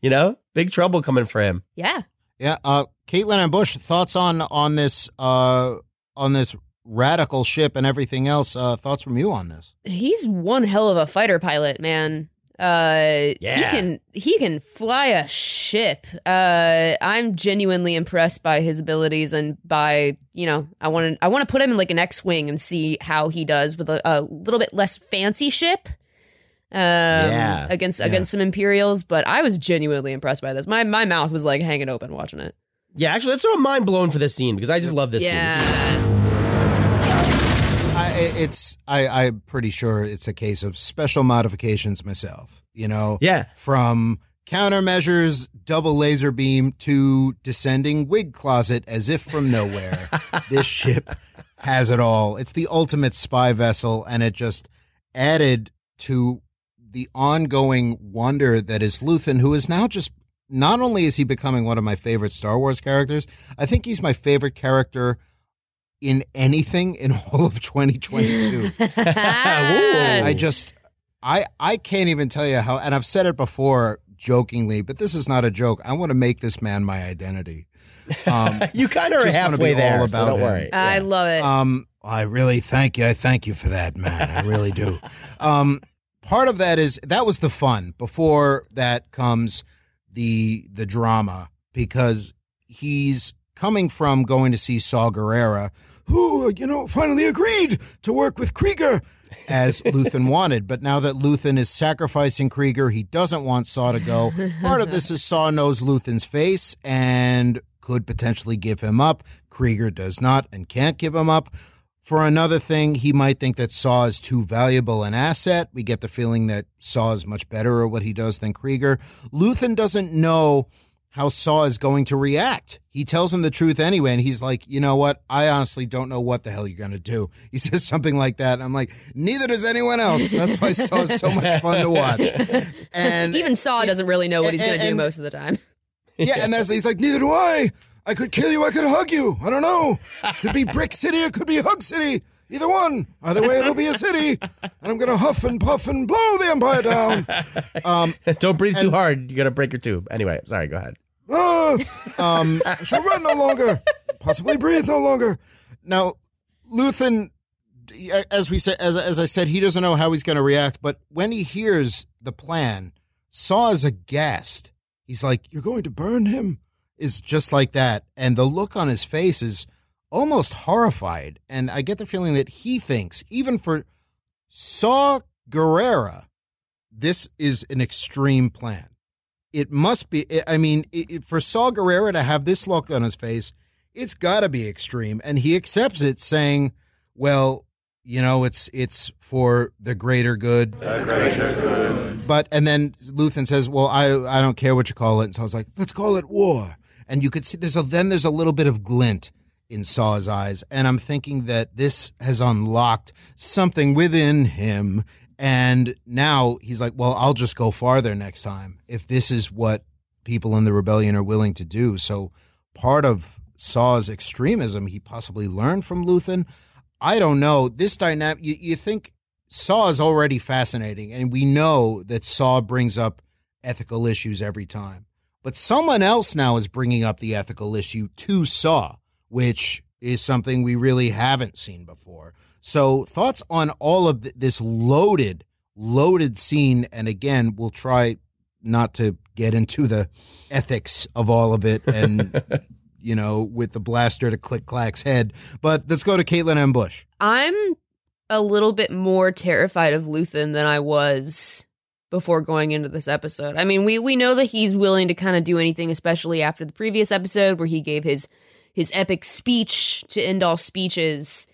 You know, big trouble coming for him. yeah. Yeah, uh, Caitlin and Busch, thoughts on on this uh, on this radical ship and everything else? Uh, thoughts from you on this? He's one hell of a fighter pilot, man. Uh, he can he can fly a ship. Uh, I'm genuinely impressed by his abilities and by you know I want to I want to put him in like an X-wing and see how he does with a, a little bit less fancy ship. Um, Yeah. against Yeah. against some Imperials, but I was genuinely impressed by this. My my mouth was like hanging open watching it. Yeah, actually, throw a mind blown for this scene because I just love this scene. This scene's awesome. I, it's I, I'm pretty sure it's a case of special modifications myself. You know, Yeah. from countermeasures, double laser beam to descending wig closet, as if from nowhere. this ship has it all. It's the ultimate spy vessel, and it just added to the ongoing wonder that is Luthen, who is now just not only is he becoming one of my favorite Star Wars characters, I think he's my favorite character in anything in all of 2022. I just I I can't even tell you how and I've said it before jokingly, but this is not a joke. I want to make this man my identity. Um, You kind of are wanna halfway be all there, so about don't him. worry. I love it. um, I really thank you. I thank you for that, man. I really do. Um, part of that is that was the fun. Before that comes the the drama because he's coming from going to see Saw Gerrera, who you know finally agreed to work with Kreegyr as Luthen wanted. But now that Luthen is sacrificing Kreegyr, he doesn't want Saw to go. Part of this is Saw knows Luthen's face and could potentially give him up. Kreegyr does not and can't give him up. For another thing, he might think that Saw is too valuable an asset. We get the feeling that Saw is much better at what he does than Kreegyr. Luthen doesn't know how Saw is going to react. He tells him the truth anyway, and he's like, you know what? I honestly don't know what the hell you're going to do. He says something like that, and I'm like, neither does anyone else. That's why Saw is so much fun to watch. And Even Saw doesn't really know what he's going to do most of the time. yeah, and that's he's like, neither do I. I could kill you. I could hug you. I don't know. It Could be Brick City. It could be Hug City. Either one. Either way, it'll be a city. And I'm gonna huff and puff and blow the empire down. Um, Don't breathe too And- hard. You're gonna break your tube. Anyway, sorry. Go ahead. ah. Um, she'll run no longer. Possibly breathe no longer. Now, Luthen, as we said, as, as I said, he doesn't know how he's going to react. But when he hears the plan, Saw is aghast. He's like, "You're going to burn him." Is just like that, and the look on his face is almost horrified. And I get the feeling that he thinks, even for Saw Gerrera, this is an extreme plan. It must be. I mean, it, for Saw Gerrera to have this look on his face, it's got to be extreme, and he accepts it, saying, "Well, you know, it's it's for the greater good." The greater good. But and then Luthen says, "Well, I I don't care what you call it." And so I was like, "Let's call it war." And you could see there's a then there's a little bit of glint in Saw's eyes, and I'm thinking that this has unlocked something within him. And now he's like, "Well, I'll just go farther next time if this is what people in the rebellion are willing to do." So part of Saw's extremism he possibly learned from Luthen. I don't know. This dynamic, you, you think Saw is already fascinating, and we know that Saw brings up ethical issues every time. But someone else now is bringing up the ethical issue to Saw, which is something we really haven't seen before. So, thoughts on all of this loaded, loaded scene? And again, we'll try not to get into the ethics of all of it and you know, with the blaster to Click Clack's head. But let's go to Caitlin M. Busch. I'm a little bit more terrified of Luthen than I was before going into this episode. I mean, we we know that he's willing to kind of do anything, especially after the previous episode where he gave his his epic speech to end all speeches.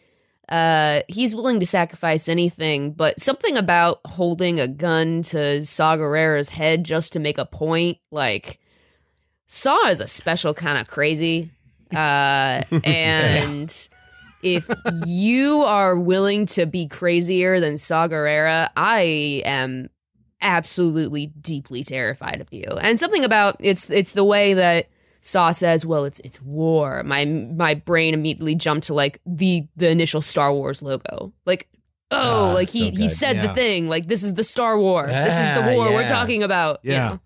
Uh, he's willing to sacrifice anything, but something about holding a gun to Saw Gerrera's head just to make a point, like Saw is a special kind of crazy. Uh, and if you are willing to be crazier than Saw Gerrera, I am absolutely deeply terrified of you. And something about it's it's the way that Saw says, "Well, it's it's war." My my brain immediately jumped to like the the initial Star Wars logo. Like, oh, Ah, like he so he good. said the thing. Like this is the Star War. this is the Yeah, war we're talking about. you Yeah. know?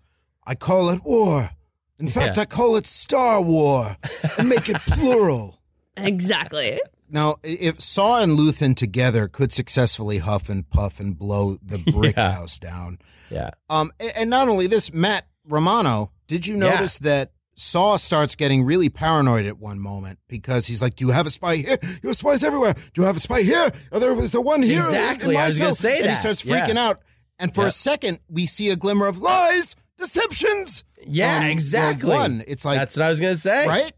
I call it war. In fact, Yeah. I call it Star War and make it plural. Exactly. Now, if Saw and Luthen together could successfully huff and puff and blow the brick Yeah. house down, Yeah. um, and not only this, Matt Romano, did you Yeah. notice that Saw starts getting really paranoid at one moment because he's like, "Do you have a spy here? You have spies everywhere. Do you have a spy here? Oh, there was the one here." Exactly. I was gonna say and he that. starts Yeah. freaking out. And for Yeah. a second, we see a glimmer of lies, deceptions. Yeah, exactly. One. It's like That's what I was gonna say. right.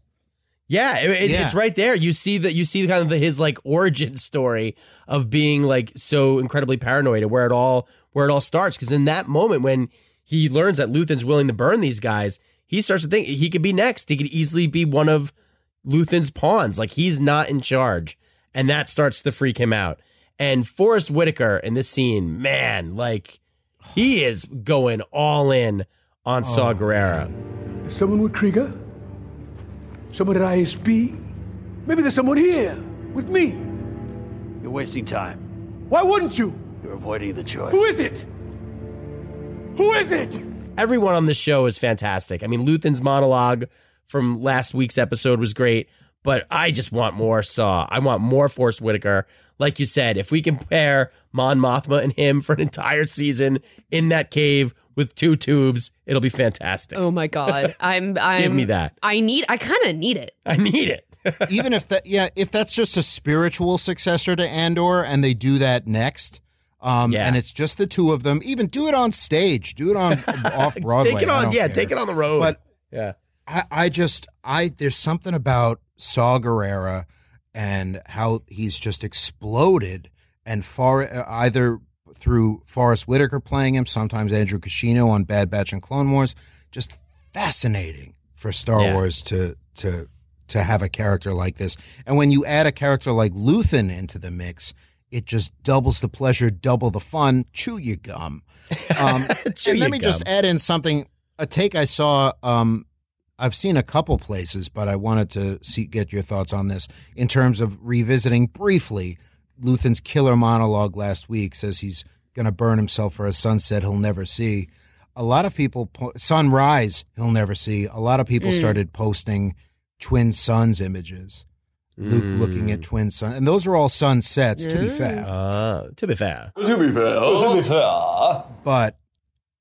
Yeah, it, it- Yeah. it's right there. You see that you see kind of the, his like origin story of being like so incredibly paranoid and where it all where it all starts. Because in that moment when he learns that Luthen's willing to burn these guys, he starts to think he could be next. He could easily be one of Luthen's pawns. Like he's not in charge, and that starts to freak him out. And Forest Whitaker in this scene, man, like he is going all in on Saw oh. Gerrera. There's someone with Kreegyr? Someone at ISB? Maybe there's someone here with me. You're wasting time. Why wouldn't you? You're avoiding the choice. Who is it? Who is it? Everyone on this show is fantastic. I mean, Luthen's monologue from last week's episode was great, but I just want more Saw. I want more Forest Whitaker. Like you said, if we can pair Mon Mothma and him for an entire season in that cave with two tubes, it'll be fantastic. Oh my god. I'm I'm Give me that. I need I kind of need it. I need it. Even if that, yeah, if that's just a spiritual successor to Andor, and they do that next, um, Yeah. and it's just the two of them, even do it on stage, do it on off Broadway. take it on, yeah, care. take it on the road. But yeah. I, I just, I there's something about Saw Gerrera and how he's just exploded, and far either through Forest Whitaker playing him, sometimes Andrew Kishino on Bad Batch and Clone Wars, just fascinating for Star Yeah. Wars to to to have a character like this. And when you add a character like Luthen into the mix, it just doubles the pleasure, double the fun. Chew your gum. Um, Chew and let me just add in something. A take I saw. Um, I've seen a couple places, but I wanted to see get your thoughts on this in terms of revisiting briefly Luthen's killer monologue last week. Says he's going to burn himself for a sunset he'll never see. a lot of people po- sunrise he'll never see. A lot of people started posting twin suns images. Luke looking at twin sun, and those are all sunsets. To be fair, Uh, to be fair. To be fair. But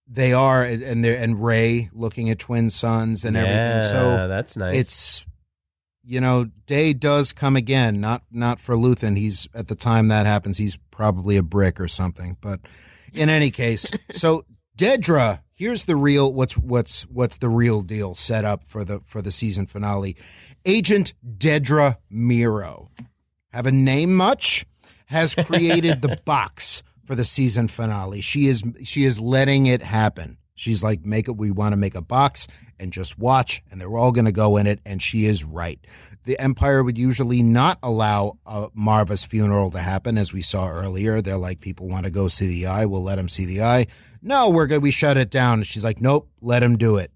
they are, and they and Rey looking at twin suns and yeah, everything. So that's nice. it's you know day does come again not not for luthen he's at the time that happens he's probably a brick or something but in any case so dedra here's the real what's what's what's the real deal set up for the for the season finale agent Dedra Meero. Have a name much? Has created the box for the season finale. She is she is letting it happen. She's like make it we want to make a box and just watch and they're all going to go in it and she is right. The empire would usually not allow a Maarva's funeral to happen as we saw earlier. They're like people want to go see the eye we'll let them see the eye. No we're good we shut it down. And she's like nope let him do it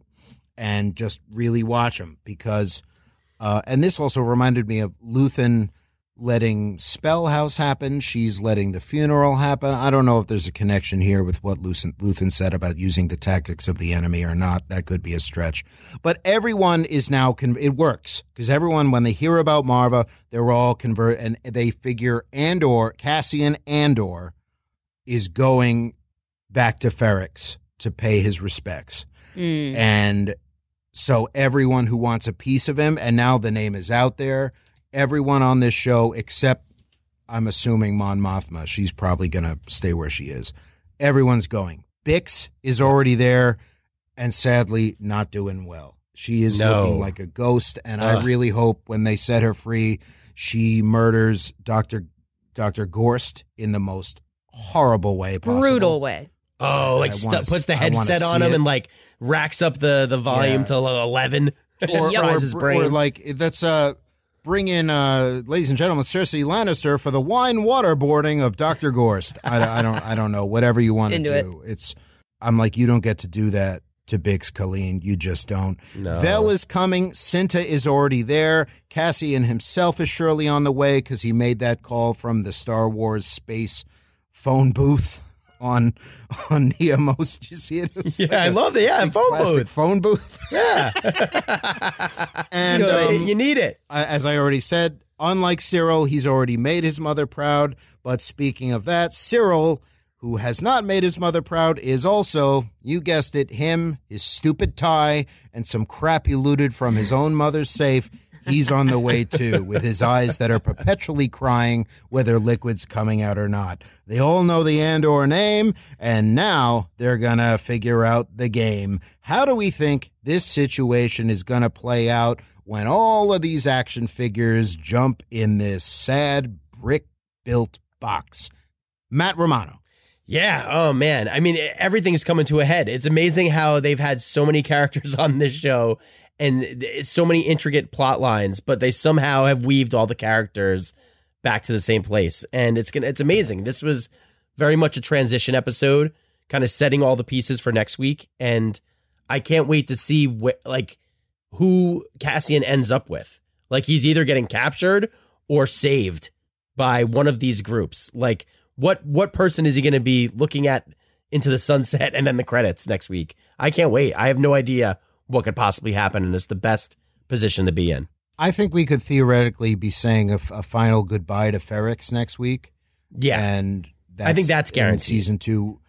and just really watch him because uh, and this also reminded me of Luthen letting Spellhaus happen. She's letting the funeral happen. I don't know if there's a connection here with what Luthen, said about using the tactics of the enemy or not. That could be a stretch. But everyone is now, con- it works because everyone, when they hear about Maarva, they're all convert and they figure Andor, Cassian Andor, is going back to Ferrix to pay his respects. And so everyone who wants a piece of him, and now the name is out there, everyone on this show, except I'm assuming Mon Mothma, she's probably going to stay where she is. Everyone's going. Bix is already there and sadly not doing well. She is No. looking like a ghost, and I really hope when they set her free, she murders Dr. Dr. Gorst in the most horrible way possible. Brutal way. Oh, like I stu- puts the s- I wanna headset on him it. and like racks up the the volume Yeah. to eleven. or, fries or, his brain. or like that's uh bring in uh ladies and gentlemen Cersei Lannister for the wine waterboarding of Dr. Gorst. I, I don't I don't know whatever you want to Into it. do. It's I'm like you don't get to do that to Bix Caleen. You just don't. No. Vel is coming. Cinta is already there. Cassian himself is surely on the way because he made that call from the Star Wars space phone booth on on Niamos. Did you see it? It Yeah, like I a love the yeah big phone booth. phone booth. Yeah, And you, um, you need it. As I already said, unlike Syril, he's already made his mother proud. But speaking of that, Syril, who has not made his mother proud, is also, you guessed it, him, his stupid tie, and some crap he looted from his own mother's safe. He's on the way too, with his eyes that are perpetually crying whether liquid's coming out or not. They all know the Andor name, and now they're gonna figure out the game. How do we think this situation is gonna play out when all of these action figures jump in this sad brick built box? Matt Romano. Yeah. Oh man. I mean, everything's coming to a head. It's amazing how they've had so many characters on this show and so many intricate plot lines, but they somehow have weaved all the characters back to the same place. And it's gonna it's amazing. This was very much a transition episode, kind of setting all the pieces for next week. And I can't wait to see what like who Cassian ends up with. Like he's either getting captured or saved by one of these groups. Like what what person is he going to be looking at into the sunset and then the credits next week? I can't wait. I have no idea what could possibly happen, and it's the best position to be in. I think we could theoretically be saying a final goodbye to Ferrix next week. Yeah, and I think that's in guaranteed. season two,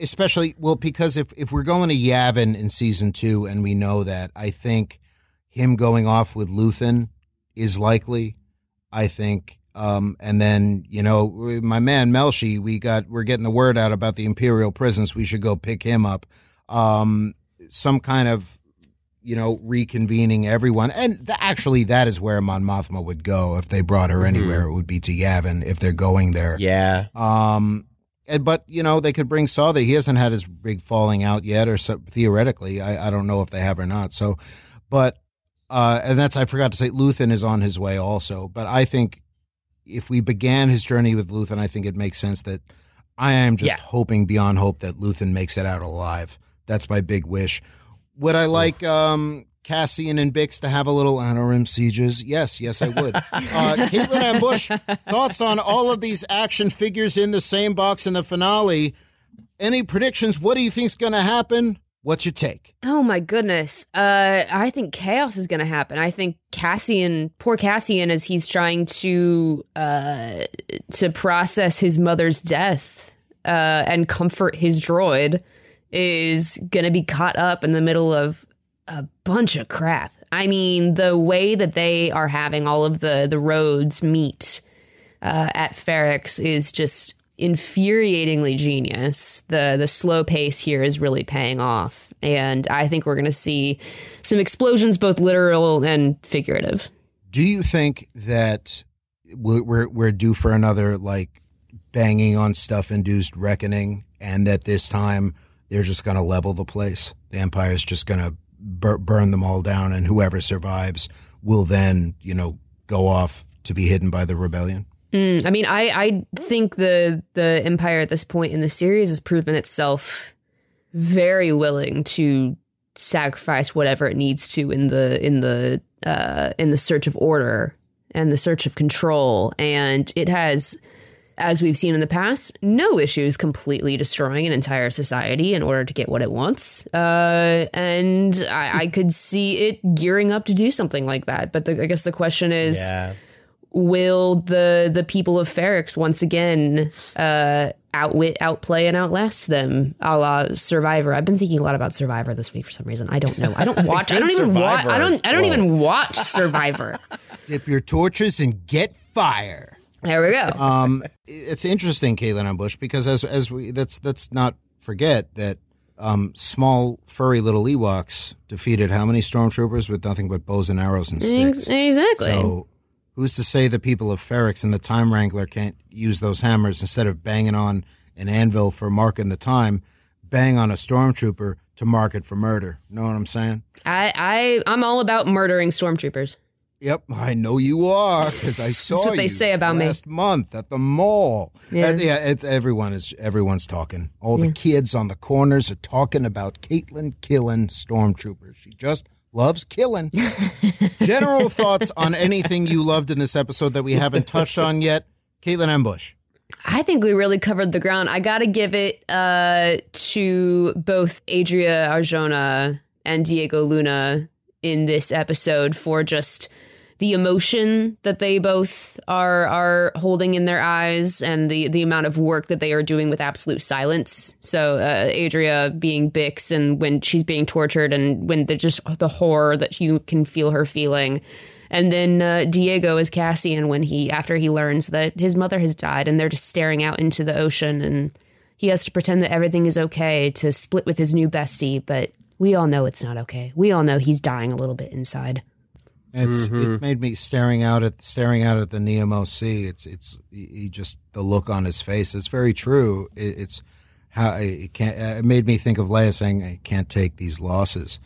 especially well because if if we're going to Yavin in season two, and we know that, I think him going off with Luthen is likely. I think, um, and then you know my man Melshi, we got we're getting the word out about the Imperial prisons. We should go pick him up. Um, some kind of you know, reconvening everyone. And th- actually, that is where Mon Mothma would go if they brought her anywhere. It would be to Yavin if they're going there. yeah. Um, and, but you know, they could bring Saw. that He hasn't had his big falling out yet, or so, theoretically, I, I don't know if they have or not. So, but uh, and that's I forgot to say, Luthen is on his way also. But I think if we began his journey with Luthen, I think it makes sense that I am just Yeah. hoping beyond hope that Luthen makes it out alive. That's my big wish. Would I like um, Cassian and Bix to have a little Anorim sieges? Yes, yes, I would. uh, Caitlin M. Busch, thoughts on all of these action figures in the same box in the finale? Any predictions? What do you think's going to happen? What's your take? Oh my goodness. Uh I think chaos is going to happen. I think Cassian, poor Cassian as he's trying to uh to process his mother's death uh and comfort his droid is going to be caught up in the middle of a bunch of crap. I mean, the way that they are having all of the the roads meet uh, at Ferrix is just infuriatingly genius. The the slow pace here is really paying off, and I think we're going to see some explosions, both literal and figurative. Do you think that we're we're, we're due for another like banging on stuff induced reckoning, and that this time they're just going to level the place? The Empire's just going to bur- burn them all down, and whoever survives will then, you know, go off to be hidden by the rebellion. Mm, I mean, I I think the the Empire at this point in the series has proven itself very willing to sacrifice whatever it needs to in the in the uh, in the search of order and the search of control, and it has. As we've seen in the past, no issues completely destroying an entire society in order to get what it wants. Uh, and I, I could see it gearing up to do something like that. But the, I guess the question is Yeah. will the the people of Ferrix once again uh, outwit, outplay, and outlast them, a la Survivor? I've been thinking a lot about Survivor this week for some reason. I don't know. I don't watch. I don't even watch. I don't. I don't Whoa. even watch Survivor. Dip your torches and get fire. There we go. Um, it's interesting, Caitlin M. Busch, because as as we let's let's not forget that um, small furry little Ewoks defeated how many stormtroopers with nothing but bows and arrows and sticks. Exactly. So who's to say the people of Ferrix and the Time Wrangler can't use those hammers instead of banging on an anvil for marking the time, bang on a stormtrooper to mark it for murder? Know what I'm saying? I I I'm all about murdering stormtroopers. Yep, I know you are because I saw what they you say about me. last month at the mall. Yeah. Yeah, it's everyone is everyone's talking. All the kids on the corners are talking about Caitlin killing stormtroopers. She just loves killing. General thoughts on anything you loved in this episode that we haven't touched on yet, Caitlin M. Busch. I think we really covered the ground. I got to give it uh, to both Adria Arjona and Diego Luna in this episode for just the emotion that they both are are holding in their eyes and the the amount of work that they are doing with absolute silence. So uh, Adria being Bix and when she's being tortured and when the just the horror that you can feel her feeling. And then uh, Diego is Cassian when he after he learns that his mother has died and they're just staring out into the ocean and he has to pretend that everything is okay to split with his new bestie, but we all know it's not okay. We all know he's dying a little bit inside. It's Mm-hmm. it made me staring out at staring out at the Nemo Sea. It's it's he he just the look on his face. It's very true. It, it's how it can't. uh, It made me think of Leia saying, "I can't take these losses,"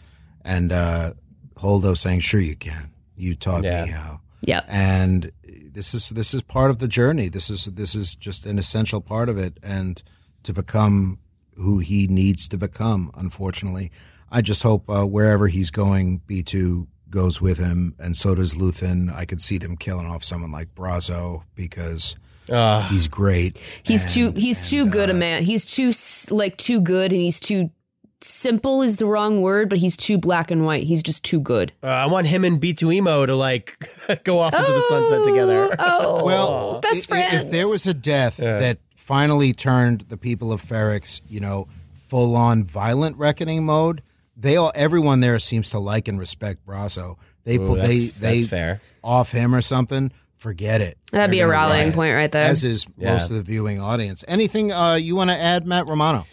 and uh, Holdo saying, "Sure you can. You taught Yeah. me how." Yep. And this is this is part of the journey. This is this is just an essential part of it, and to become who he needs to become. Unfortunately, I just hope uh, wherever he's going, B two goes with him, and so does Luthen. I could see them killing off someone like Brasso because Ah. he's great. He's And- too he's too good a man. He's too like too good and he's too simple is the wrong word, but he's too black and white. He's just too good. Uh, I want him and B2 Emo to like go off into the sunset together. Oh, Well, best i- i- friends. If there was a death that finally turned the people of Ferrix, you know, full on violent reckoning mode, they all everyone there seems to like and respect Brasso. They Ooh, put they that's- they that's fair. off him or something. Forget it. That'd be They're a rallying point right there. As is Yeah. most of the viewing audience. Anything uh, you want to add, Matt Romano?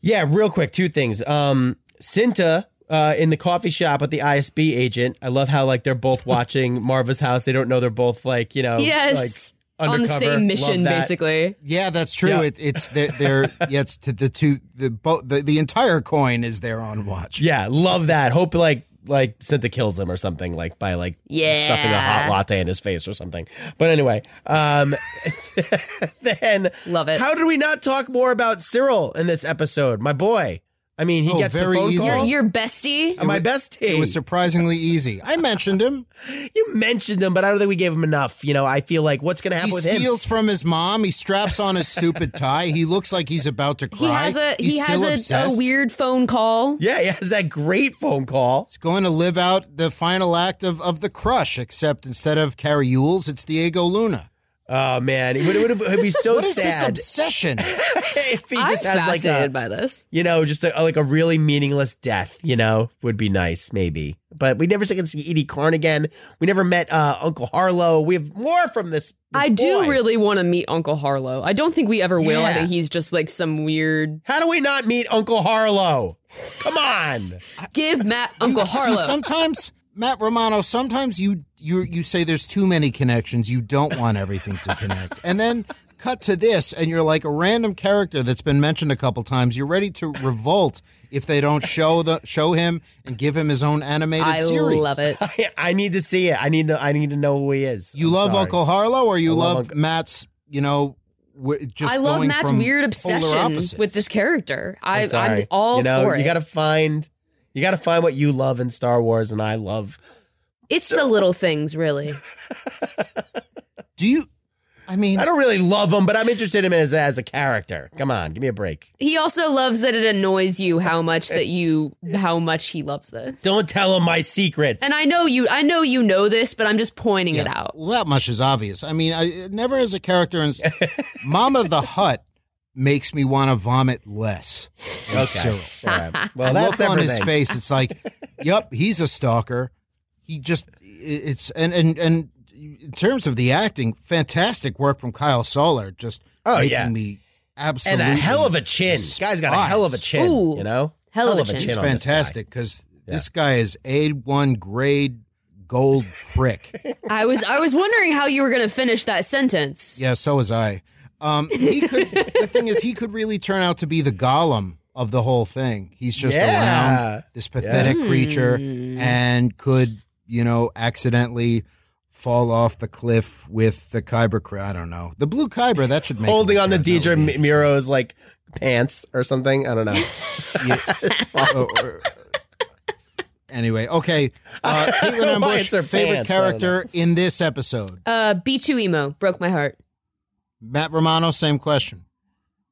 Yeah, real quick, two things. Um, Cinta uh, in the coffee shop with the ISB agent. I love how like they're both watching Maarva's house. They don't know they're both like you know yes. like on the same mission, basically. Yeah, that's true. Yeah. It, it's they're, they're yeah, it's to the two the both the, the entire coin is there on watch. Yeah, love that. Hope like like Cinta kills him or something like by like Yeah. stuffing a hot latte in his face or something. But anyway, um, then Love it. How did we not talk more about Syril in this episode? My boy, I mean, he Oh, gets the phone easy. Your, call. your bestie. my bestie. It was surprisingly easy. I mentioned him. you mentioned him, but I don't think we gave him enough. You know, I feel like what's going to happen He with him? steals from his mom. He straps on his stupid tie. He looks like he's about to cry. He has a He's he has a, a weird phone call. Yeah, he has that great phone call. He's going to live out the final act of, of the crush, except instead of Cary Elwes, it's Diego Luna. Oh man, it would, it would, it would be so What is sad this obsession? if he I'm just has like fascinated a, by this. you know, just a, like a really meaningless death. You know, would be nice maybe. But we never get to see Eedy Karn again. We never met uh, Uncle Harlo. We have more from this. this I do really want to meet Uncle Harlo. I don't think we ever will. I think he's just like some weird. How do we not meet Uncle Harlo? Come on. Give Matt Uncle See, Harlo. sometimes, Matt Romano, sometimes you you you say there's too many connections. You don't want everything to connect, and then cut to this, and you're like a random character that's been mentioned a couple times. You're ready to revolt if they don't show the show him and give him his own animated I series. I love it. I, I need to see it. I need to. I need to know who he is. You I'm love sorry. Uncle Harlo, or you I love love, Uncle- Matt's, you know, just I love going Matt's weird obsession with this character. I, I'm sorry. I'm all you know, for it. you got to find. You got to find what you love in Star Wars, and I love. it's the little things, really. Do you? I mean, I don't really love him, but I'm interested in him as as a character. Come on, give me a break. He also loves that it annoys you how much that you how much he loves this. Don't tell him my secrets. And I know you I know you know this, but I'm just pointing it out. Well, that much is obvious. I mean, I never as a character in Mama the Hutt makes me want to vomit less. Than Syril. All right. Well, that's look on his face. It's like, yep, he's a stalker. He just it's and and and in terms of the acting, fantastic work from Kyle Soller. Just Oh, making yeah. me and a hell of a chin. This guy's got a hell of a chin. Ooh. you know, Hell of a chin. He's on this guy. fantastic because this guy is a one grade gold prick. I was I was wondering how you were going to finish that sentence. Yeah, so was I. Um, he could. the thing is, he could really turn out to be the Gollum of the whole thing. He's just Yeah. around this pathetic creature and could, you know, accidentally fall off the cliff with the Kyber. cr- I don't know the blue Kyber. That should make Holding on the return. That Dedra would be Mi- interesting. Meero's like pants or something. I don't know. Oh, or- Anyway, okay. Uh, Caitlin know why M. Busch, it's her favorite pants, character in this episode. Uh B2 emo broke my heart. Matt Romano, same question.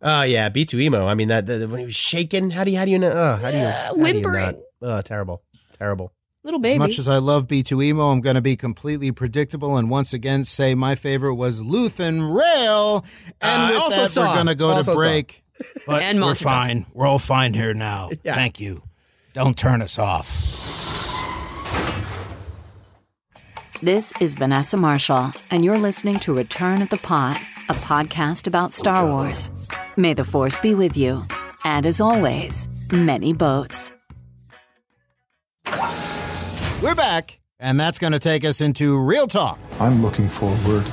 Oh yeah, B two emo. I mean that the, when he was shaking. How do you how do you know? Uh, how do you how do you whimpering. not- Oh, terrible, terrible. Little baby. As much as I love B2 Emo, I'm going to be completely predictable and once again say my favorite was Luthen Rael. And Uh, with also that, saw. we're going to go Also to saw. break. But And we're Monster Trucks. fine. We're all fine here now. Yeah. Thank you. Don't turn us off. This is Vanessa Marshall, and you're listening to Return of the Pod, a podcast about Star Wars. May the Force be with you. And as always, many boats. We're back, and that's going to take us into Real Talk. I'm looking forward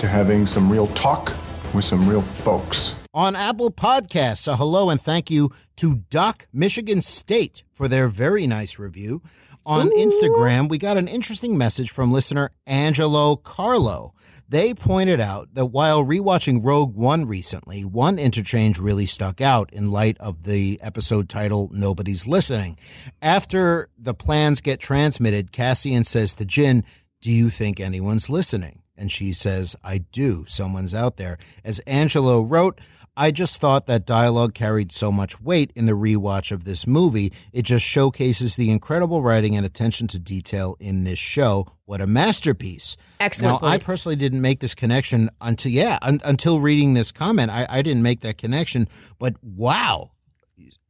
to having some real talk with some real folks. on Apple Podcasts. A hello and thank you to Doc Michigan State for their very nice review. On Instagram, we got an interesting message from listener Angelo Carlo. They pointed out that while rewatching Rogue One recently, one interchange really stuck out in light of the episode title Nobody's Listening. After the plans get transmitted, Cassian says to Jyn, Do you think anyone's listening? And she says, I do. Someone's out there. As Angelo wrote, I just thought that dialogue carried so much weight in the rewatch of this movie. It just showcases the incredible writing and attention to detail in this show. What a masterpiece. Excellent Now, I personally didn't make this connection until, yeah, un- until reading this comment. I, I didn't make that connection, but wow,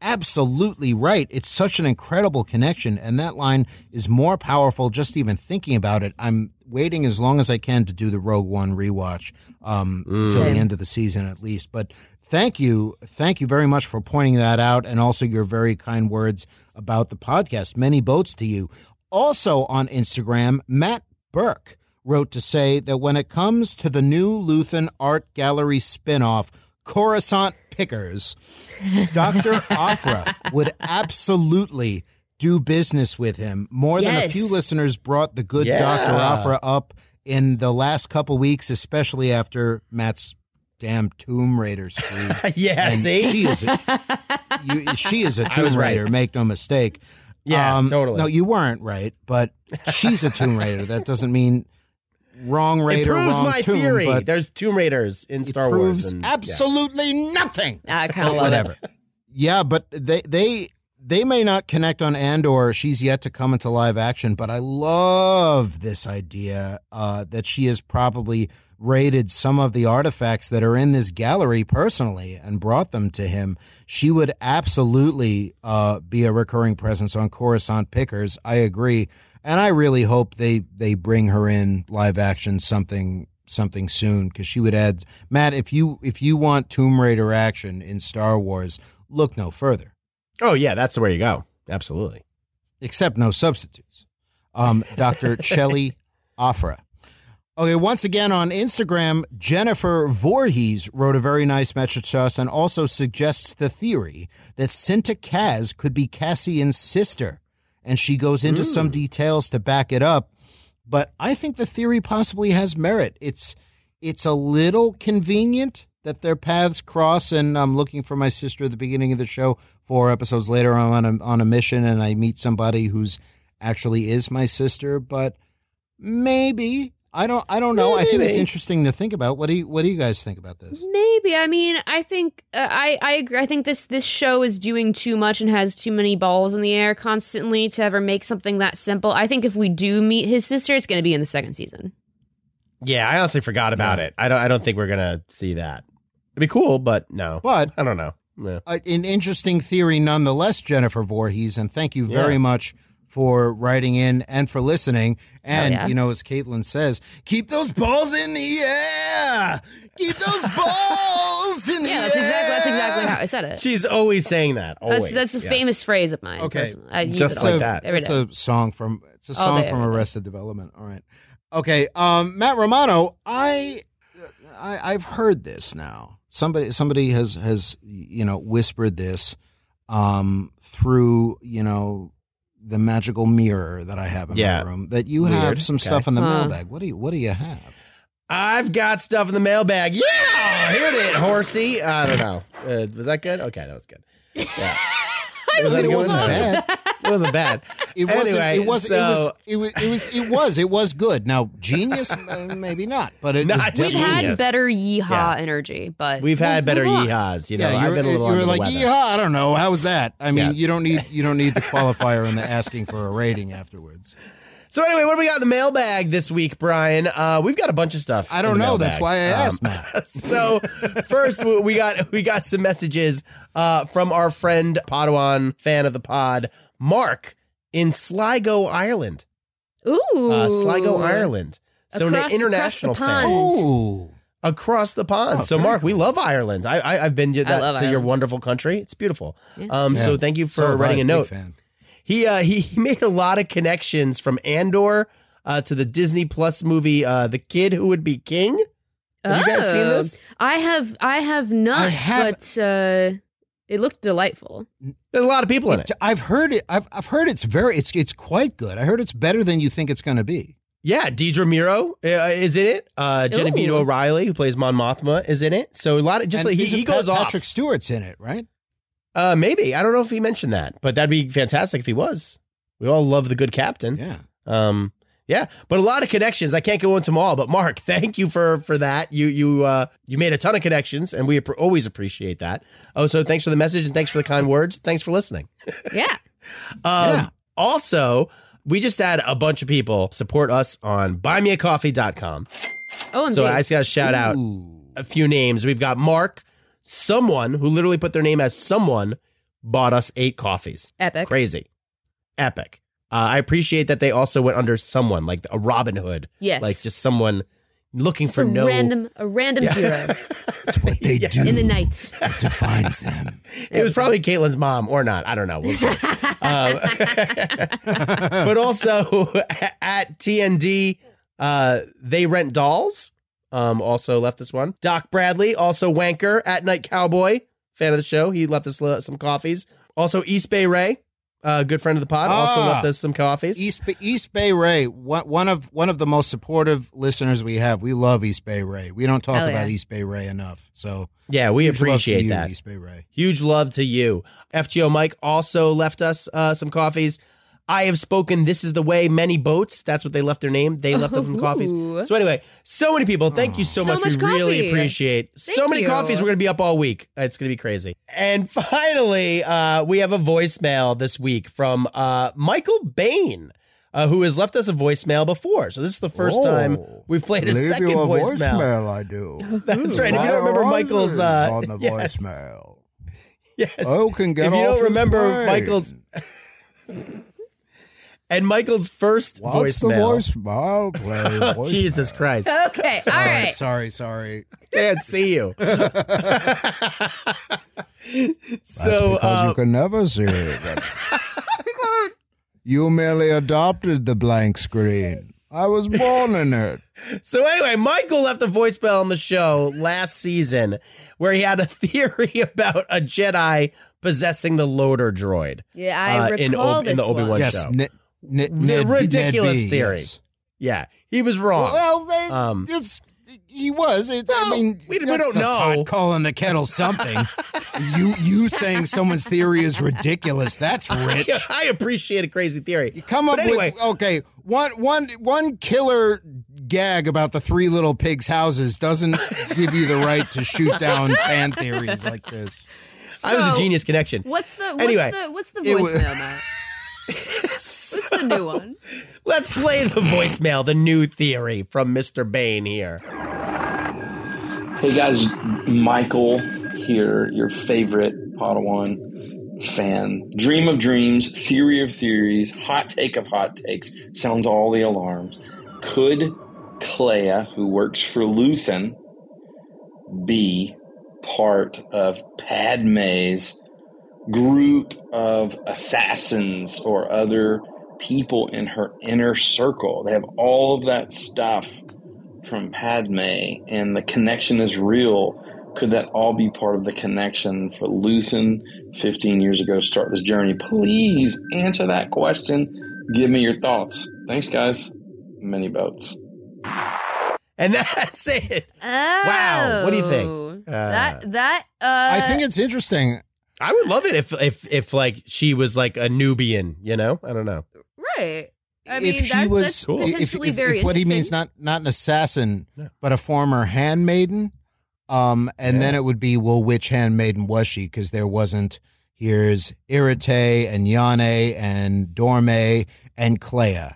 absolutely right. It's such an incredible connection, and that line is more powerful just even thinking about it. I'm waiting as long as I can to do the Rogue One rewatch um, till the end of the season at least. But thank you, thank you very much for pointing that out, and also your very kind words about the podcast. Many boats to you. Also on Instagram, Matt Burke wrote to say that when it comes to the new Luthen Art Gallery spinoff, Coruscant Pickers, Dr. Aphra would absolutely do business with him. More than a few listeners brought the good Yeah. Dr. Aphra up in the last couple weeks, especially after Matt's damn Tomb Raider screen. Yeah, And see? she is a, you, she is a Tomb was right. Raider. Make no mistake. Yeah, um, totally. No, you weren't right, but she's a Tomb Raider. That doesn't mean wrong It Raider, proves wrong my tomb, theory. but There's Tomb Raiders in Star Wars. proves and- yeah. absolutely nothing. I kind of love whatever. it. Yeah, but they they they may not connect on Andor. She's yet to come into live action, but I love this idea uh, that she has probably raided some of the artifacts that are in this gallery personally and brought them to him. She would absolutely uh, be a recurring presence on Coruscant Pickers. I agree, and I really hope they they bring her in live action something something soon because she would add Matt. If you if you want Tomb Raider action in Star Wars, look no further. Oh yeah, that's where you go. Absolutely. Except no substitutes. Um, Dr. Chelli Aphra. Okay, once again on Instagram, Jennifer Voorhees wrote a very nice message to us and also suggests the theory that Cinta Kaz could be Cassian's sister. And she goes into some details to back it up. But I think the theory possibly has merit. It's it's a little convenient that their paths cross, and I'm looking for my sister at the beginning of the show. Four episodes later, I'm on a, on a mission, and I meet somebody who's actually is my sister. But maybe I don't. I don't know. I think it's interesting to think about. What do you What do you guys think about this? Maybe. I mean, I think uh, I I agree. I think this this show is doing too much and has too many balls in the air constantly to ever make something that simple. I think if we do meet his sister, it's going to be in the second season. Yeah, I honestly forgot about it. I don't. I don't think we're gonna see that. It'd be cool, but no. But I don't know. Yeah. Uh, an interesting theory, nonetheless, Jennifer Voorhees, and thank you very Yeah. much for writing in and for listening. And yeah. you know, as Caitlin says, keep those balls in the air. Keep those balls in the Yeah, air. that's exactly that's exactly how I said it. She's always saying that. Always. That's that's a Yeah. famous phrase of mine. Okay, personally. I use Just it like that. every It's day. a song from it's a song day, from every day. Arrested Development. All right. Okay. Um, Matt Romano, I, I I've heard this now. Somebody somebody has has you know whispered this um through you know the magical mirror that I have in Yeah. my room that you Weird. have some Okay. stuff in the Huh. mailbag. What do you what do you have? I've got stuff in the mailbag. Yeah, here it is, horsey. I don't know. Uh, was that good? Okay, that was good. Yeah. Was that mean, it wasn't bad. It wasn't bad. It wasn't. Anyway, it was. so- it was. It was. It was. It was. It was good. Now, genius, uh, maybe not, but it Not was We've definitely. had better yeehaw Yeah. energy, but We've had we'll better move yeehaws. You know, yeah, I've you're, been a little you were like, the weather. I don't know. How was that? I mean, Yeah. you don't need you don't need the qualifier and the asking for a rating afterwards. So anyway, what do we got in the mailbag this week, Brian? Uh, we've got a bunch of stuff. I don't the know. That's why I Um, asked Matt. so first we got we got some messages uh, from our friend Padawan fan of the pod, Mark in Sligo, Ireland. Ooh, Uh, Sligo, Ireland. So Across- an international across the fan pond. Oh, across the pond. Oh, so very Mark, we love Ireland. I, I I've been to, that, love to your wonderful country. It's beautiful. Yeah. Um, so thank you for have I. writing a note. fan. He uh, he he made a lot of connections from Andor uh, to the Disney Plus movie uh, The Kid Who Would Be King. Have you guys seen Oh. this? I have. I have not, have- but uh, it looked delightful. There's a lot of people in it. It- I've heard it. I've I've heard it's very. It's it's quite good. I heard it's better than you think it's going to be. Yeah, Dedra Meero uh, is in it. Uh, Genevieve Ooh. O'Reilly, who plays Mon Mothma, is in it. So a lot of just And like he, he goes Pat- off. Patrick Stewart's in it, right? Uh, maybe I don't know if he mentioned that, but that'd be fantastic if he was. We all love the good captain. Yeah. Um, yeah, but a lot of connections. I can't go into them all, but Mark, thank you for for that. You you uh you made a ton of connections, and we appre- always appreciate that. Oh, so thanks for the message and thanks for the kind words. Thanks for listening. Yeah. Um, Yeah. Also, we just had a bunch of people support us on buymeacoffee.com. Oh, So. I just got to shout out a few names. We've got Mark, someone who literally put their name as someone bought us eight coffees. epic. Crazy. Epic. Uh, I appreciate that they also went under someone like a Robin Hood. Yes. Like just someone looking It's for a no. random, a random hero That's what they do. in the night. It defines them. It was probably Caitlin's mom or not. I don't know. We'll um, but also at TND, uh, they rent dolls. Um, also left this one. Doc Bradley, also wanker at Night Cowboy, fan of the show. He left us uh, some coffees. Also East Bay Ray, a good friend of the pod, also Ah. left us some coffees. East Bay, East Bay Ray, one, one of one of the most supportive listeners we have. We love East Bay Ray. We don't talk Hell about yeah. East Bay Ray enough. So yeah, we huge love to appreciate you, that. East Bay Ray. Huge love to you. FGO Mike also left us uh, some coffees. I have spoken. This is the way. Many boats. That's what they left their name. They left them some coffees. So anyway, so many people. Thank you so, So much. much We really coffee. appreciate so Thank many you. coffees. We're gonna be up all week. It's gonna be crazy. And finally, uh, we have a voicemail this week from uh, Michael Bain. Uh, who has left us a voicemail before? So this is the first time Oh, we've played a Leave second you a voicemail. voicemail, I do. That's right. If you don't remember Michael's, uh, on the yes. voicemail. Yes. Oh, can get if you off don't his remember plane. Michael's and Michael's first What's voicemail. the voicemail? Play voicemail. Jesus Christ! Okay, all Sorry, right. sorry, sorry. Can't see you. That's so because uh, you can never see it. you merely adopted the blank screen. I was born in it. So anyway, Michael left a voicemail on the show last season where he had a theory about a Jedi possessing the loader droid. Yeah, I Uh, in recall Ob- in this the Obi-Wan one. Yes, show. Ned, Ned, The Ned, ridiculous Ned theory. yes. Yeah, he was wrong. Well, they, Um, it's he was. It, I mean, we- we don't know. calling the kettle something. you you saying someone's theory is ridiculous? That's rich. I appreciate a crazy theory. You Come up anyway, with okay. One one one killer gag about the three little pigs' houses doesn't give you the right to shoot down fan theories like this. I was a genius connection. What's the what's Anyway. the what's the It wa- voicemail, Matt? What's the new one? Let's play the voicemail, the new theory from Mr. Bain here. Hey guys, Michael here, your favorite Padawan fan. Dream of dreams, theory of theories, hot take of hot takes. sound all the alarms. Could Kleya, who works for Luthen, be part of Padme's group of assassins or other people in her inner circle? They have all of that stuff from Padme, and the connection is real. Could that all be part of the connection for Luthen 15 years ago to start this journey? Please answer that question. Give me your thoughts. Thanks, guys. Many boats. And that's it. Oh, Wow, what do you think? Uh, that that uh, I think it's interesting. I would love it if if if like she was like a Nubian, you know? I don't know. right. I mean, if she that, was, that's if, if, potentially if very what he means not not an assassin, but a former handmaiden, um, and then it would be well, which handmaiden was she? Because there wasn't. Here's Eirtaé and Yane and Dorme and Clea.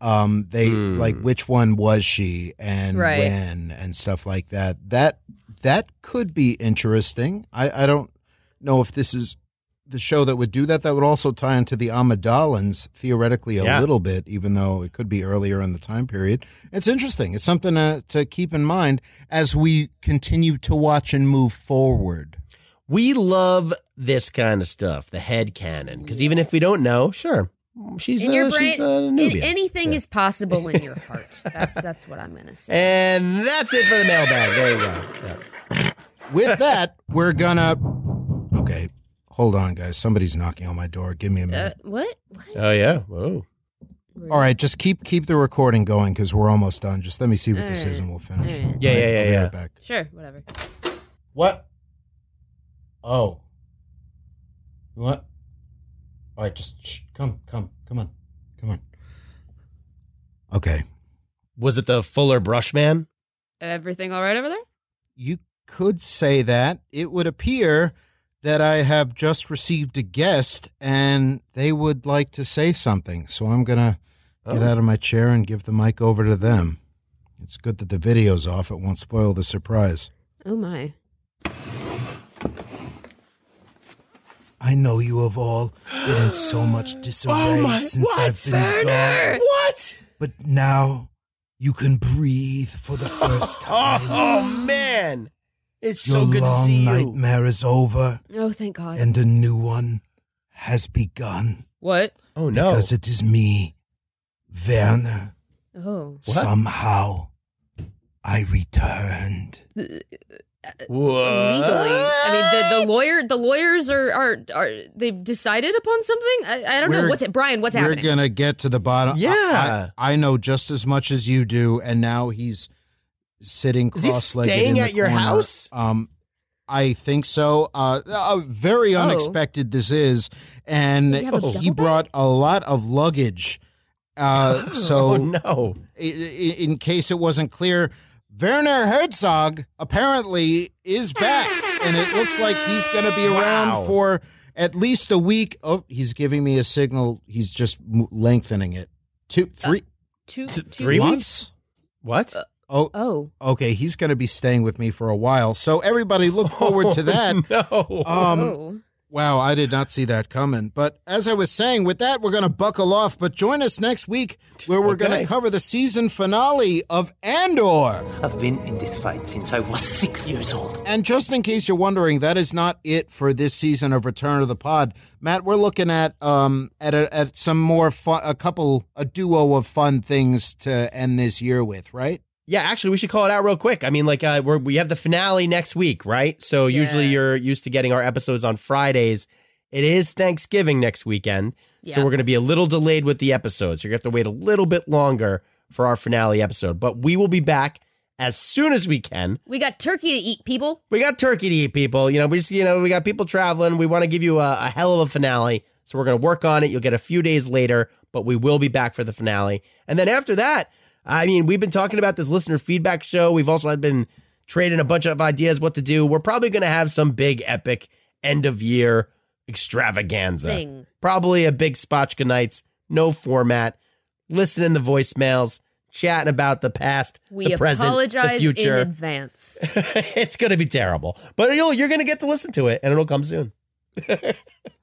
Um, they Hmm. like which one was she and Right. when and stuff like that. That that could be interesting. I I don't know if this is the show that would do that. That would also tie into the Amidalans theoretically a Yeah. little bit, even though it could be earlier in the time period. It's interesting. It's something to, to keep in mind as we continue to watch and move forward. We love this kind of stuff, the head canon, because even if we don't know, sure, she's in your uh, brain, she's uh, an- Nubian. anything is possible in your heart. That's that's what I'm gonna say. and that's it for the mailbag. There you go. Yeah. With that, we're gonna. Okay, hold on, guys. Somebody's knocking on my door. Give me a Uh, minute. what? What? Oh yeah. Whoa. All right, just keep keep the recording going because we're almost done. Just let me see what this All is, and we'll finish. All right. Yeah, yeah, yeah, I'll be yeah. right back. Sure, whatever. What? Oh. What? All right, just shh, come, come, come on, come on. Okay, Was it the Fuller Brush Man? Everything all right over there? you could say that. It would appear that I have just received a guest and they would like to say something. So I'm going to get Oh. out of my chair and give the mic over to them. It's good that the video's off. It won't spoil the surprise. Oh my. I know you have all been in so much disarray oh, since I've been gone. What? But now you can breathe for the first oh, time. Oh man, it's Your so good to long see you. nightmare is over, Oh, thank God. and a new one has begun. what? Oh no. Because it is me, Werner. Oh. Somehow, I returned. What? legally. I mean, the, the lawyer, the lawyers are are are they've decided upon something. I, I don't know We're- what's it, Brian. What's happening? We're happening? gonna get to the bottom. I- Yeah. I, I know just as much as you do, and now he's sitting Is he cross-legged staying in the at your corner. house? Um, I think so. Uh, uh, very Oh. unexpected this is, and he have a he double bed? brought a lot of luggage. Uh, so oh no. i- i- in case it wasn't clear, Werner Herzog apparently is back, and it looks like he's going to be around Wow. for at least a week. Oh, he's giving me a signal. He's just lengthening it. Two, three, two, Th- two three months. What? Oh, Oh, okay. He's going to be staying with me for a while. So everybody, look forward to that. no. Um, oh. Wow, I did not see that coming. But as I was saying, with that, we're going to buckle off. But join us next week where we're going to cover the season finale of Andor. I've been in this fight since I was six years old. And just in case you're wondering, that is not it for this season of Return of the Pod. Matt, we're looking at um at a, at some more fun, a couple, a duo of fun things to end this year with, right? Yeah, actually, we should call it out real quick. I mean, like, uh, we're, we have the finale next week, right? So usually you're used to getting our episodes on Fridays. It is Thanksgiving next weekend, so we're going to be a little delayed with the episodes. You're going to have to wait a little bit longer for our finale episode, but we will be back as soon as we can. We got turkey to eat, people. We got turkey to eat, people. You know, we just, you know, we got people traveling. We want to give you a, a hell of a finale. So we're going to work on it. You'll get a few days later, but we will be back for the finale. And then after that, I mean, we've been talking about this listener feedback show. We've also been trading a bunch of ideas what to do. We're probably going to have some big epic end of year extravaganza. Thing. Probably a big Spotchka Nights, no format, listening to voicemails, chatting about the past, We the present, the apologize in future advance. it's going to be terrible. But you'll, you're going to get to listen to it, and it'll come soon.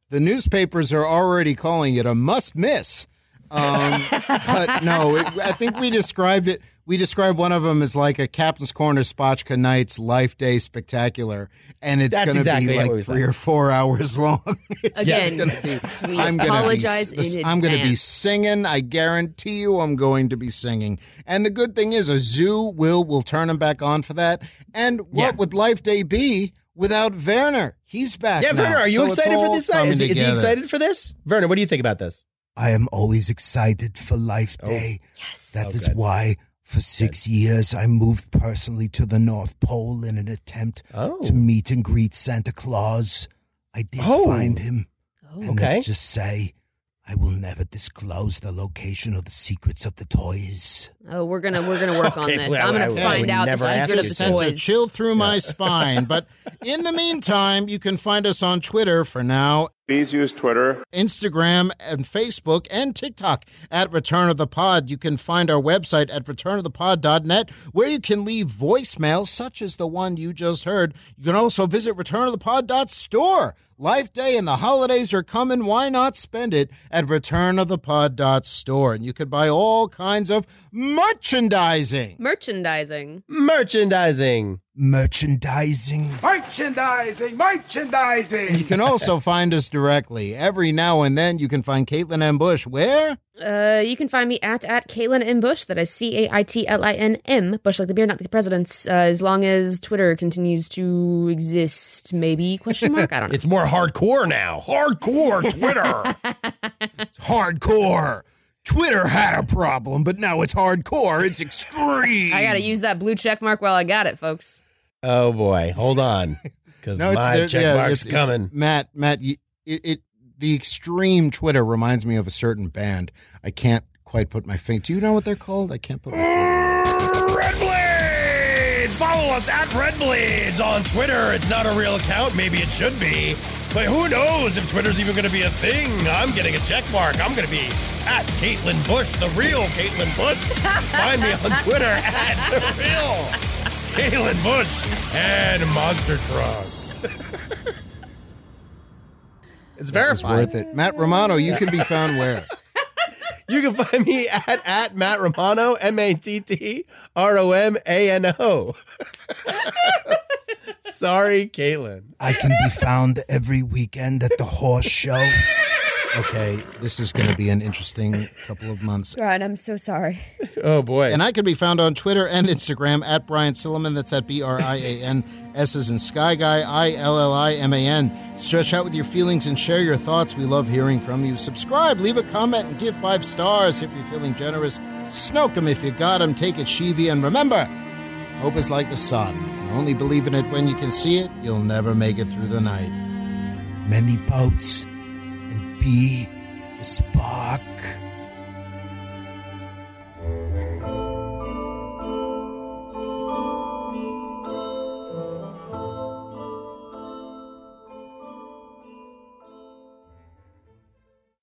The newspapers are already calling it a must miss. Um, but no, it, I think we described it. We described one of them as like a Captain's Corner Spotchka Nights Life Day Spectacular, and it's going to exactly be like three said. or four hours long. It's Again, gonna be, we I'm gonna be, in I'm gonna be singing. I guarantee you, I'm going to be singing. And the good thing is, a zoo will will turn him back on for that. And what Yeah. would Life Day be without Werner? He's back. Yeah, now. Werner, are you So excited for this? coming Is, he- is he excited for this? Werner, what do you think about this? I am always excited for Life oh, Day. Yes. That Oh, is good. why, for six years, I moved personally to the North Pole in an attempt Oh. to meet and greet Santa Claus. I did Oh. find him. Oh, and Okay. let's just say, I will never disclose the location or the secrets of the toys. Oh, we're gonna we're gonna work on this. well, I'm gonna I find would out the never ask secret of the Sent a toys. chill through my spine. But in the meantime, you can find us on Twitter for now Please use Twitter. Instagram and Facebook and TikTok at Return of the Pod. You can find our website at returnofthepod.net where you can leave voicemails such as the one you just heard. You can also visit returnofthepod.store. Life Day and the holidays are coming. Why not spend it at returnofthepod.store? And you could buy all kinds of merchandising. Merchandising. Merchandising. Merchandising. Merchandising, merchandising. You can also find us directly. Every now and then you can find Caitlin M. Busch. Where? Uh, you can find me at at Caitlin M Busch. That is C A I T L I N M Busch, like the beer, not the president's. Uh, as long as Twitter continues to exist, maybe question mark. I don't know. It's more hardcore now. Hardcore Twitter. hardcore. Twitter had a problem, but now it's hardcore. It's extreme. I gotta use that blue check mark while I got it, folks. Oh boy, hold on, because no, my there- check yeah, mark's it's- it's- coming. Matt, Matt, you, it, it the extreme Twitter reminds me of a certain band. I can't quite put my finger. Do you know what they're called? I can't put. My finger. Red Blades! Follow us at Red Blades on Twitter. It's not a real account. Maybe it should be. But who knows if Twitter's even going to be a thing? I'm getting a check mark. I'm going to be at Caitlin Busch, the real Caitlin Busch. Find me on Twitter at the real Caitlin Busch and Monster Trucks. it's verified. It's worth it. Matt Romano, you can be found where? You can find me at, at Matt Romano, M A T T R O M A N O. Sorry, Caitlin. I can be found every weekend at the horse show. Okay, this is going to be an interesting couple of months. God, I'm so sorry. Oh boy. And I can be found on Twitter and Instagram at Brian Silliman. That's at B R I A N S as in Sky Guy, I L L I M A N. Stretch out with your feelings and share your thoughts. We love hearing from you. Subscribe, leave a comment, and give five stars if you're feeling generous. Snoke 'em if you got 'em. Take it, Sheevy. And remember, hope is like the sun. If you only believe in it when you can see it, you'll never make it through the night. Many boats and be the spark.